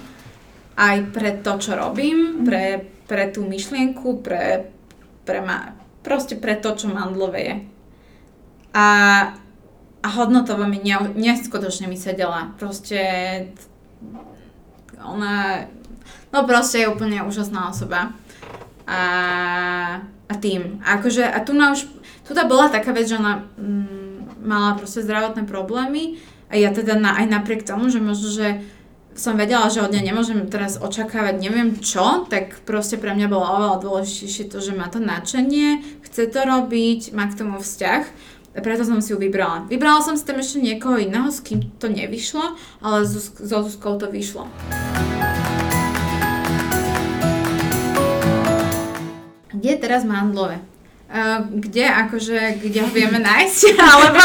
Aj pre to, čo robím, pre, pre tú myšlienku, pre, pre ma, proste pre to, čo mandlové je. A, a hodnotovo mi ne, neskutočne mi sedela. Proste ona, no proste je úplne úžasná osoba. A, a tým. Akože, a tu na už, tu bola taká vec, že ona mm, mala proste zdravotné problémy a ja teda na, aj napriek tomu, že možno, že som vedela, že od nej nemôžem teraz očakávať neviem čo, tak proste pre mňa bolo oveľa dôležitejšie to, že má to nadšenie, chce to robiť, má k tomu vzťah. Preto som si ju vybrala. Vybrala som si tam ešte niekoho iného, s kým to nevyšlo, ale so, so Zuzkou to vyšlo. Kde je teraz Mandlové? Uh, kde, akože, kde ho vieme nájsť? Alebo...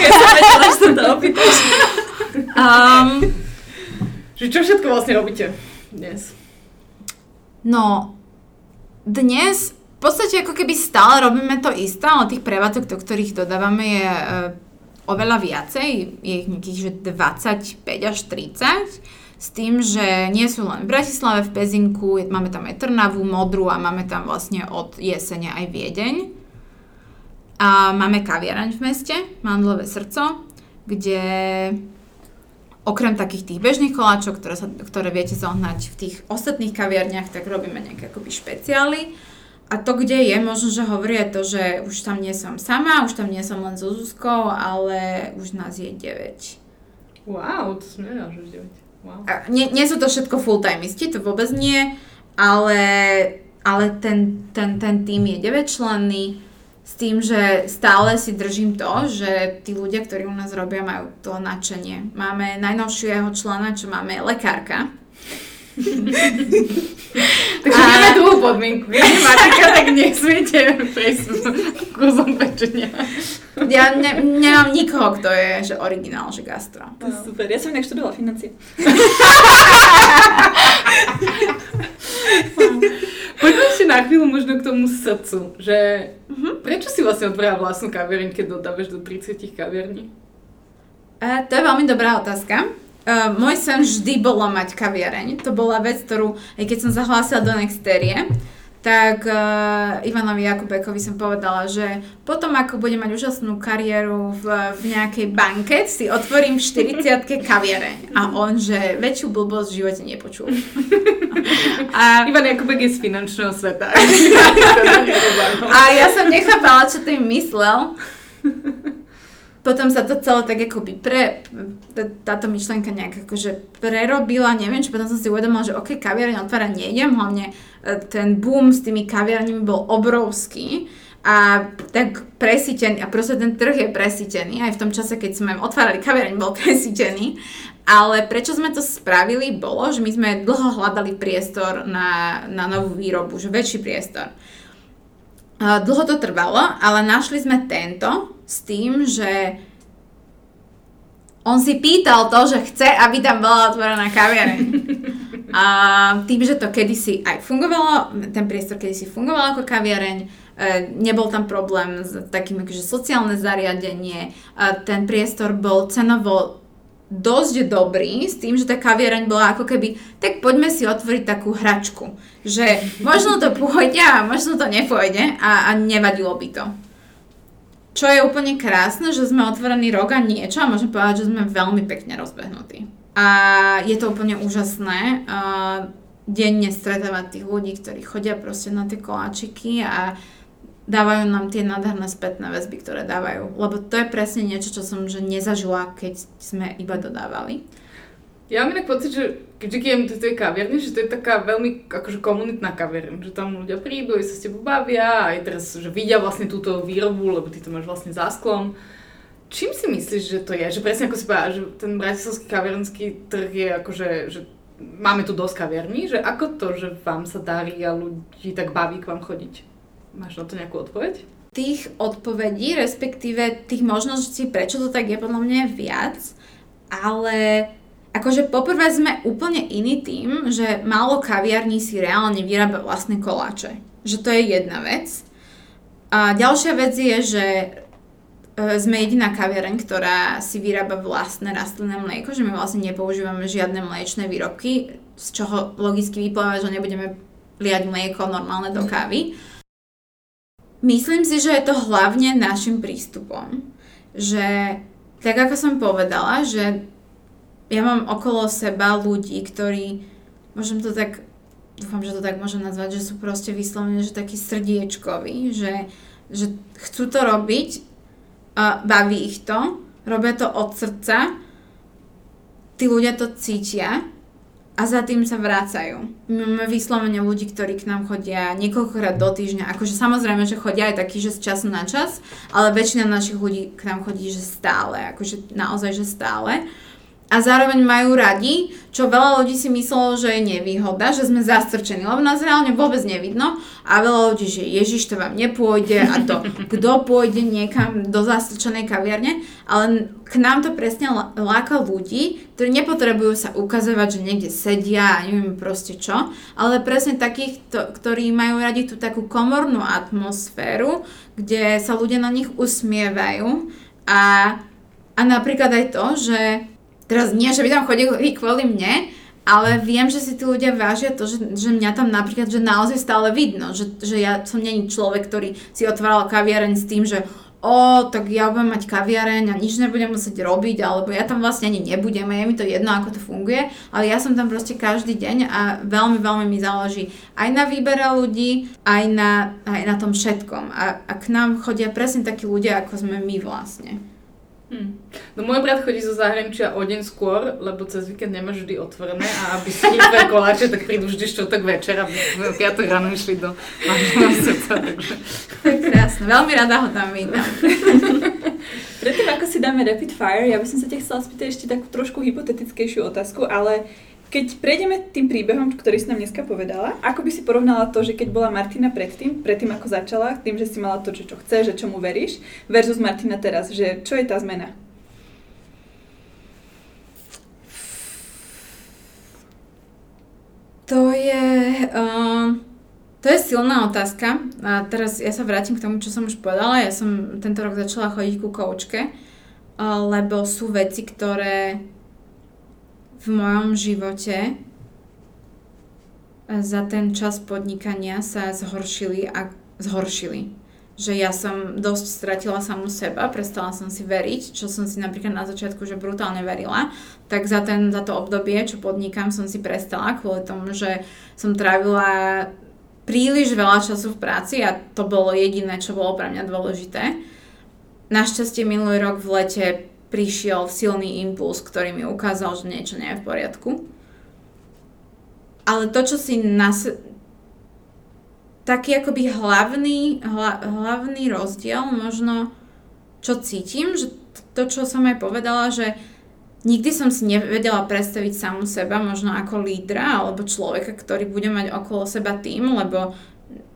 Ja som vedela, že sa to opýtaš. Um, Že čo všetko vlastne robíte dnes? No, dnes podstate ako keby stále robíme to isté, ale tých prevádzok, do ktorých dodávame je e, oveľa viacej, je ich nejakých že 25 až 30, s tým, že nie sú len v Bratislave, v Pezinku, máme tam aj Trnavu, Modru a máme tam vlastne od jesene aj Viedeň. A máme kaviareň v meste, Mandlové srdco, kde okrem takých tých bežných koláčov, ktoré, sa, ktoré viete zohnať v tých ostatných kaviarniach, tak robíme nejaké akoby špeciály. A to, kde je, možno, že hovorí to, že už tam nie som sama, už tam nie som len so Zuzkou, ale už nás je 9. Wow, to som nevedela, že už 9. Wow. A nie, nie sú to všetko full-timeisti, to vôbec nie, ale, ale ten, ten, ten tým je 9 členný, s tým, že stále si držím to, že tí ľudia, ktorí u nás robia, majú to nadšenie. Máme najnovšieho člena, čo máme, lekárka. Takže A- máme druhú podmienku. Keď je matika, tak nesmiete prejsť kurzom pečenia. Ja ne, nemám nikoho, kto je že originál, že gastro. To je super. Ja som inak študovala financie. Poďme ešte na chvíľu možno k tomu srdcu, že prečo si vlastne otvorila vlastnú kaviareň, keď dodávaš do 30 kaviarní? E, to je veľmi dobrá otázka. Uh, môj sen vždy bolo mať kaviareň. To bola vec, ktorú, aj keď som zahlásila do Nexterie, tak uh, Ivanovi Jakubekovi som povedala, že potom ako budem mať úžasnú kariéru v, v nejakej banke, si otvorím v 40 kaviareň. A on, že väčšiu blbosť v živote nepočul. A, Ivan Jakubek je z finančného sveta. a ja som nechápala, čo tým myslel. Potom sa to celé tak akoby pre, táto myšlenka nejak akože prerobila, neviem, či potom som si uvedomila, že ok, kaviareň otvárať nejdem, hlavne e, ten boom s tými kaviarňami bol obrovský a tak presítený, a proste ten trh je presítený, aj v tom čase, keď sme otvárali kaviareň, bol presítený, ale prečo sme to spravili, bolo, že my sme dlho hľadali priestor na, na novú výrobu, že väčší priestor. A Dlho to trvalo, ale našli sme tento s tým, že on si pýtal to, že chce, aby tam bola otvorená kaviareň. A tým, že to kedysi aj fungovalo, ten priestor kedysi fungoval ako kaviareň, e, nebol tam problém s takým akože sociálne zariadenie, a ten priestor bol cenovo dosť dobrý, s tým, že tá kaviareň bola ako keby, tak poďme si otvoriť takú hračku, že možno to pôjde a možno to nepôjde a, a nevadilo by to. Čo je úplne krásne, že sme otvorení rok a niečo a môžem povedať, že sme veľmi pekne rozbehnutí. A je to úplne úžasné uh, denne stretávať tých ľudí, ktorí chodia proste na tie koláčiky a dávajú nám tie nádherné spätné väzby, ktoré dávajú. Lebo to je presne niečo, čo som že nezažila, keď sme iba dodávali. Ja mám inak pocit, že keď do tej kaviarne, že to je taká veľmi akože komunitná kaviareň, že tam ľudia prídu, aj sa s tebou bavia, aj teraz, že vidia vlastne túto výrobu, lebo ty to máš vlastne za sklom. Čím si myslíš, že to je? Že presne ako si povedala, že ten bratislavský kaviarenský trh je akože, že máme tu dosť kaviarní, že ako to, že vám sa darí a ľudí tak baví k vám chodiť? Máš na to nejakú odpoveď? Tých odpovedí, respektíve tých možností, prečo to tak je, podľa mňa viac, ale akože poprvé sme úplne iný tým, že málo kaviarní si reálne vyrába vlastné koláče. Že to je jedna vec. A ďalšia vec je, že e, sme jediná kaviareň, ktorá si vyrába vlastné rastlinné mlieko, že my vlastne nepoužívame žiadne mliečne výrobky, z čoho logicky vyplýva, že nebudeme liať mlieko normálne do kávy. Myslím si, že je to hlavne našim prístupom. Že, tak ako som povedala, že ja mám okolo seba ľudí, ktorí, môžem to tak, dúfam, že to tak môžem nazvať, že sú proste vyslovene, že takí srdiečkoví, že, že chcú to robiť, a baví ich to, robia to od srdca, tí ľudia to cítia a za tým sa vracajú. My máme vyslovene ľudí, ktorí k nám chodia niekoľkokrát do týždňa. Akože samozrejme, že chodia aj takí, že z času na čas, ale väčšina našich ľudí k nám chodí, že stále. Akože naozaj, že stále a zároveň majú radi, čo veľa ľudí si myslelo, že je nevýhoda, že sme zastrčení, lebo nás reálne vôbec nevidno. A veľa ľudí, že Ježiš to vám nepôjde a to kto pôjde niekam do zastrčenej kaviarne, ale k nám to presne láka ľudí, ktorí nepotrebujú sa ukazovať, že niekde sedia a neviem proste čo, ale presne takých, to, ktorí majú radi tú takú komornú atmosféru, kde sa ľudia na nich usmievajú. A, a napríklad aj to, že Teraz nie, že by tam chodili kvôli mne, ale viem, že si tí ľudia vážia to, že, že mňa tam napríklad, že naozaj stále vidno, že, že ja som není človek, ktorý si otváral kaviareň s tým, že o, tak ja budem mať kaviareň a nič nebudem musieť robiť, alebo ja tam vlastne ani nebudem je mi to jedno, ako to funguje, ale ja som tam proste každý deň a veľmi, veľmi mi záleží aj na výbere ľudí, aj na, aj na tom všetkom. A, a k nám chodia presne takí ľudia, ako sme my vlastne. Hmm. No môj brat chodí zo zahraničia o deň skôr, lebo cez víkend nemá vždy otvorené a aby si dve koláče, tak prídu vždy štvrtok večer a v piatok ráno išli do srdca, takže... To je krásne, veľmi rada ho tam vítam. Predtým, ako si dáme rapid fire, ja by som sa ťa chcela spýtať ešte takú trošku hypotetickejšiu otázku, ale keď prejdeme tým príbehom, ktorý si nám dneska povedala, ako by si porovnala to, že keď bola Martina predtým, predtým ako začala, tým, že si mala to, čo, chce, že čomu veríš, versus Martina teraz, že čo je tá zmena? To je... Uh, to je silná otázka. A teraz ja sa vrátim k tomu, čo som už povedala. Ja som tento rok začala chodiť ku koučke, uh, lebo sú veci, ktoré v mojom živote za ten čas podnikania sa zhoršili a zhoršili. Že ja som dosť stratila samú seba, prestala som si veriť, čo som si napríklad na začiatku že brutálne verila, tak za, ten, za to obdobie, čo podnikám, som si prestala kvôli tomu, že som trávila príliš veľa času v práci a to bolo jediné, čo bolo pre mňa dôležité. Našťastie minulý rok v lete prišiel silný impuls, ktorý mi ukázal, že niečo nie je v poriadku. Ale to, čo si nas... taký akoby hlavný, hla, hlavný rozdiel, možno čo cítim, že to, čo som aj povedala, že nikdy som si nevedela predstaviť samu seba možno ako lídra alebo človeka, ktorý bude mať okolo seba tým, lebo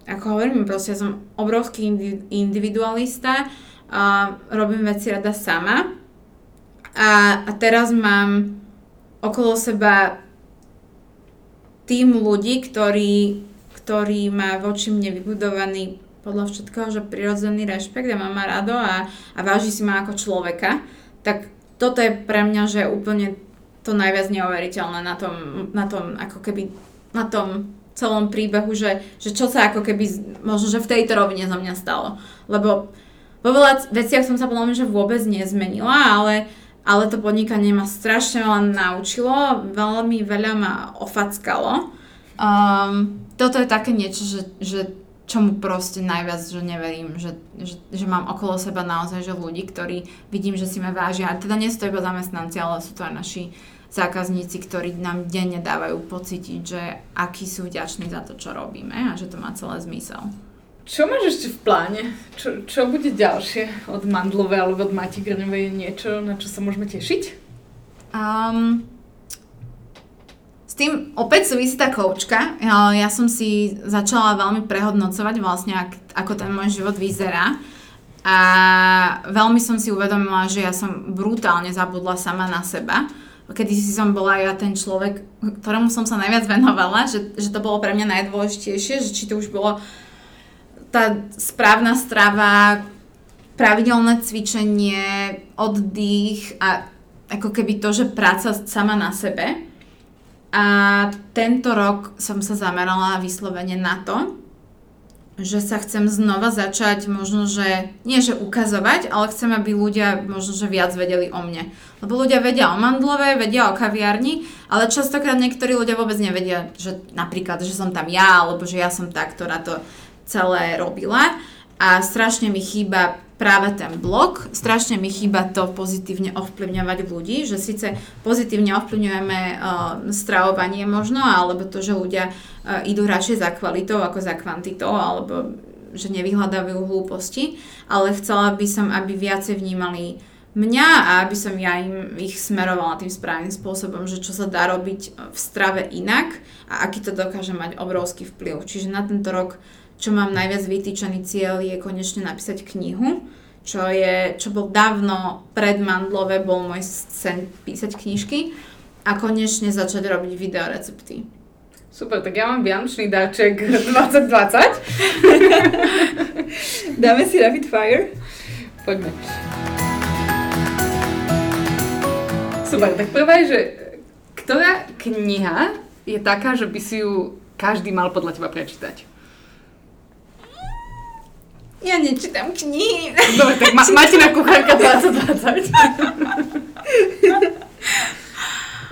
ako hovorím, proste ja som obrovský individualista a robím veci rada sama a, a teraz mám okolo seba tým ľudí, ktorí, ktorí má voči mne vybudovaný podľa všetkého, že prirodzený rešpekt a má ma rado a, a váži si ma ako človeka, tak toto je pre mňa, že úplne to najviac neuveriteľné na tom, na tom ako keby, na tom celom príbehu, že, že čo sa ako keby, možno, že v tejto rovine za mňa stalo. Lebo vo veľa veciach som sa podľa mňa, že vôbec nezmenila, ale ale to podnikanie ma strašne veľa naučilo, veľmi veľa ma ofackalo. Um, toto je také niečo, že, že čomu proste najviac, že neverím, že, že, že mám okolo seba naozaj že ľudí, ktorí vidím, že si ma vážia. A teda nie sú to iba zamestnanci, ale sú to aj naši zákazníci, ktorí nám denne dávajú pocítiť, že akí sú vďační za to, čo robíme a že to má celé zmysel. Čo máš ešte v pláne? Čo, čo bude ďalšie od Mandlovej alebo od Mati Grňovej? Niečo, na čo sa môžeme tešiť? Um, s tým opäť súvisí tá koučka. Ja, ja som si začala veľmi prehodnocovať vlastne, ak, ako ten môj život vyzerá. A veľmi som si uvedomila, že ja som brutálne zabudla sama na seba. Kedy si som bola ja ten človek, ktorému som sa najviac venovala, že, že to bolo pre mňa najdôležitejšie, že či to už bolo tá správna strava, pravidelné cvičenie, oddych a ako keby to, že práca sama na sebe. A tento rok som sa zamerala vyslovene na to, že sa chcem znova začať možno, že nie že ukazovať, ale chcem, aby ľudia možno, že viac vedeli o mne. Lebo ľudia vedia o mandlove, vedia o kaviarni, ale častokrát niektorí ľudia vôbec nevedia, že napríklad, že som tam ja, alebo že ja som tá, ktorá to celé robila a strašne mi chýba práve ten blog. Strašne mi chýba to pozitívne ovplyvňovať ľudí, že síce pozitívne ovplyvňujeme uh, stravovanie možno, alebo to, že ľudia uh, idú radšej za kvalitou ako za kvantitou, alebo že nevyhľadávajú hlúposti, ale chcela by som, aby viacej vnímali mňa a aby som ja im ich smerovala tým správnym spôsobom, že čo sa dá robiť v strave inak a aký to dokáže mať obrovský vplyv. Čiže na tento rok čo mám najviac vytýčený cieľ, je konečne napísať knihu, čo, je, čo bol dávno pred Mandlové, bol môj sen písať knižky a konečne začať robiť videorecepty. Super, tak ja mám vianočný dáček 2020. Dáme si rapid fire? Poďme. Super, tak prvá je, že ktorá kniha je taká, že by si ju každý mal podľa teba prečítať? Ja nečítam knihy. Dobre, tak ma, máte na kuchárka 2020.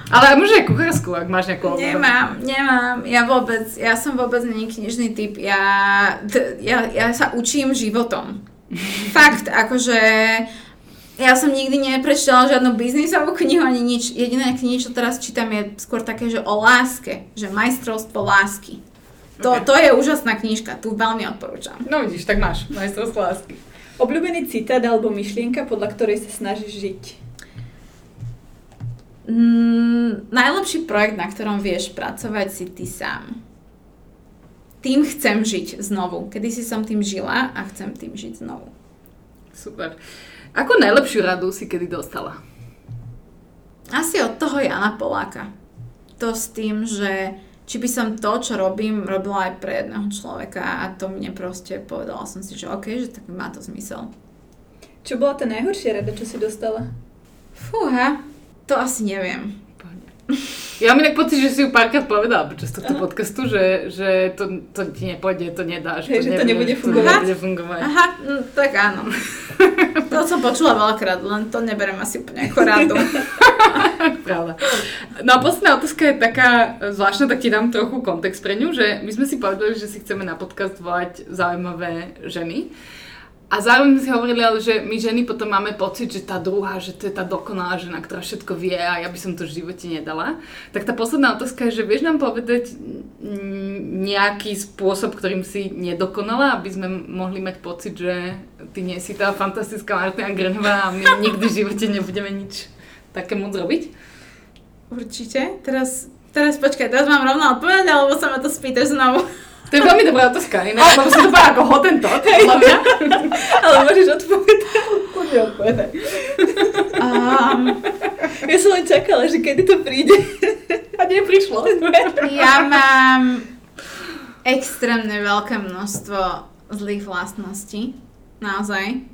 Ale môže aj kuchárskú, ak máš nejakú obľúbenú. Nemám, nemám. Ja vôbec, ja som vôbec není knižný typ. Ja, t- ja, ja sa učím životom. Fakt, akože ja som nikdy neprečítala žiadnu biznisovú knihu ani nič. Jediné knihy, čo teraz čítam, je skôr také, že o láske. Že majstrovstvo lásky. To, Okay. to je úžasná knižka, tu veľmi odporúčam. No vidíš, tak máš majstrovstvo lásky. Obľúbený citát alebo myšlienka, podľa ktorej sa snažíš žiť? Mm, najlepší projekt, na ktorom vieš pracovať, si ty sám. Tým chcem žiť znovu. Kedy si som tým žila a chcem tým žiť znovu. Super. Akú najlepšiu radu si kedy dostala? Asi od toho Jana Poláka. To s tým, že či by som to, čo robím, robila aj pre jedného človeka a to mne proste povedala som si, že OK, že tak má to zmysel. Čo bola tá najhoršia rada, čo si dostala? Fúha, to asi neviem. Pohode. Ja mám inak pocit, že si ju párkrát povedala počas tohto podcastu, že, že to, to ti nepôjde, to nedáš. Hej, že to nebude To fungovať. nebude fungovať. Aha, mm, tak áno. To som počula veľakrát, len to neberem asi úplne ako radu. Pravda. No a posledná otázka je taká zvláštna, tak ti dám trochu kontext pre ňu, že my sme si povedali, že si chceme na podcast volať zaujímavé ženy. A zároveň sme si hovorili, ale že my ženy potom máme pocit, že tá druhá, že to je tá dokonalá žena, ktorá všetko vie a ja by som to v živote nedala. Tak tá posledná otázka je, že vieš nám povedať nejaký spôsob, ktorým si nedokonala, aby sme mohli mať pocit, že ty nie si tá fantastická Martina Grňová a my nikdy v živote nebudeme nič také môcť robiť? Určite. Teraz, teraz počkaj, teraz mám rovno odpovedať, alebo sa ma to spýtaš znovu. To je veľmi dobrá otázka, inak som to ako hotentot, podľa mňa. Odpovedaj. Um, Ja som len čakala, že kedy to príde. A nie prišlo. ja mám extrémne veľké množstvo zlých vlastností. Naozaj.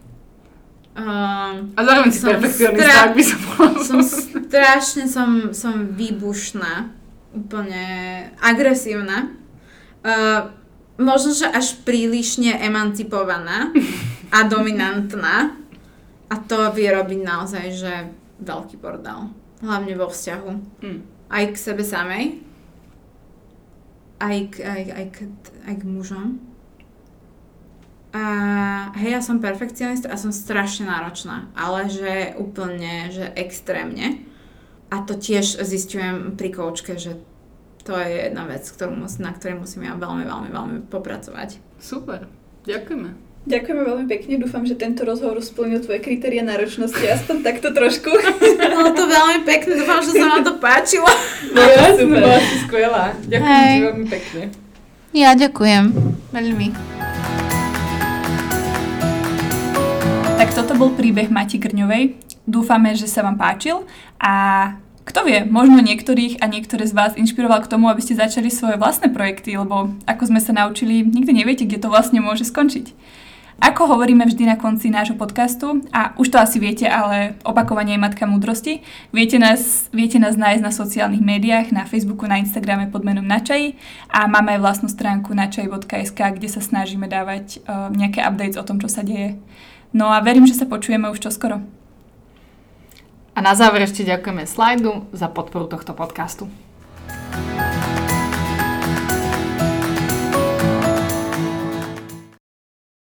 Um, A zároveň si Som perfekcionista, stra- ak by som bola. som strašne som, som výbušná. Úplne agresívna. Uh, možno, že až prílišne emancipovaná a dominantná. A to vie robiť naozaj, že veľký bordel. Hlavne vo vzťahu. Hm. Aj k sebe samej. Aj k, aj, aj k, aj k mužom. A hej, ja som perfekcionista a som strašne náročná, ale že úplne, že extrémne. A to tiež zistujem pri koučke, že to je jedna vec, ktorú mus, na ktorej musím ja veľmi, veľmi, veľmi popracovať. Super, ďakujeme. Ďakujeme veľmi pekne, dúfam, že tento rozhovor splnil tvoje kritéria náročnosti, aspoň takto trošku. Bolo to veľmi pekné, dúfam, že sa vám to páčilo. No jasne, bola si skvelá. Ďakujem Hej. ti veľmi pekne. Ja ďakujem. Veľmi. Tak toto bol príbeh Mati Grňovej. Dúfame, že sa vám páčil a kto vie, možno niektorých a niektoré z vás inšpiroval k tomu, aby ste začali svoje vlastné projekty, lebo ako sme sa naučili, nikdy neviete, kde to vlastne môže skončiť. Ako hovoríme vždy na konci nášho podcastu, a už to asi viete, ale opakovanie je matka múdrosti, viete nás, viete nás nájsť na sociálnych médiách, na Facebooku, na Instagrame pod menom Načaj a máme aj vlastnú stránku načaj.sk, kde sa snažíme dávať uh, nejaké updates o tom, čo sa deje. No a verím, že sa počujeme už čoskoro. A na záver ešte ďakujeme Slajdu za podporu tohto podcastu.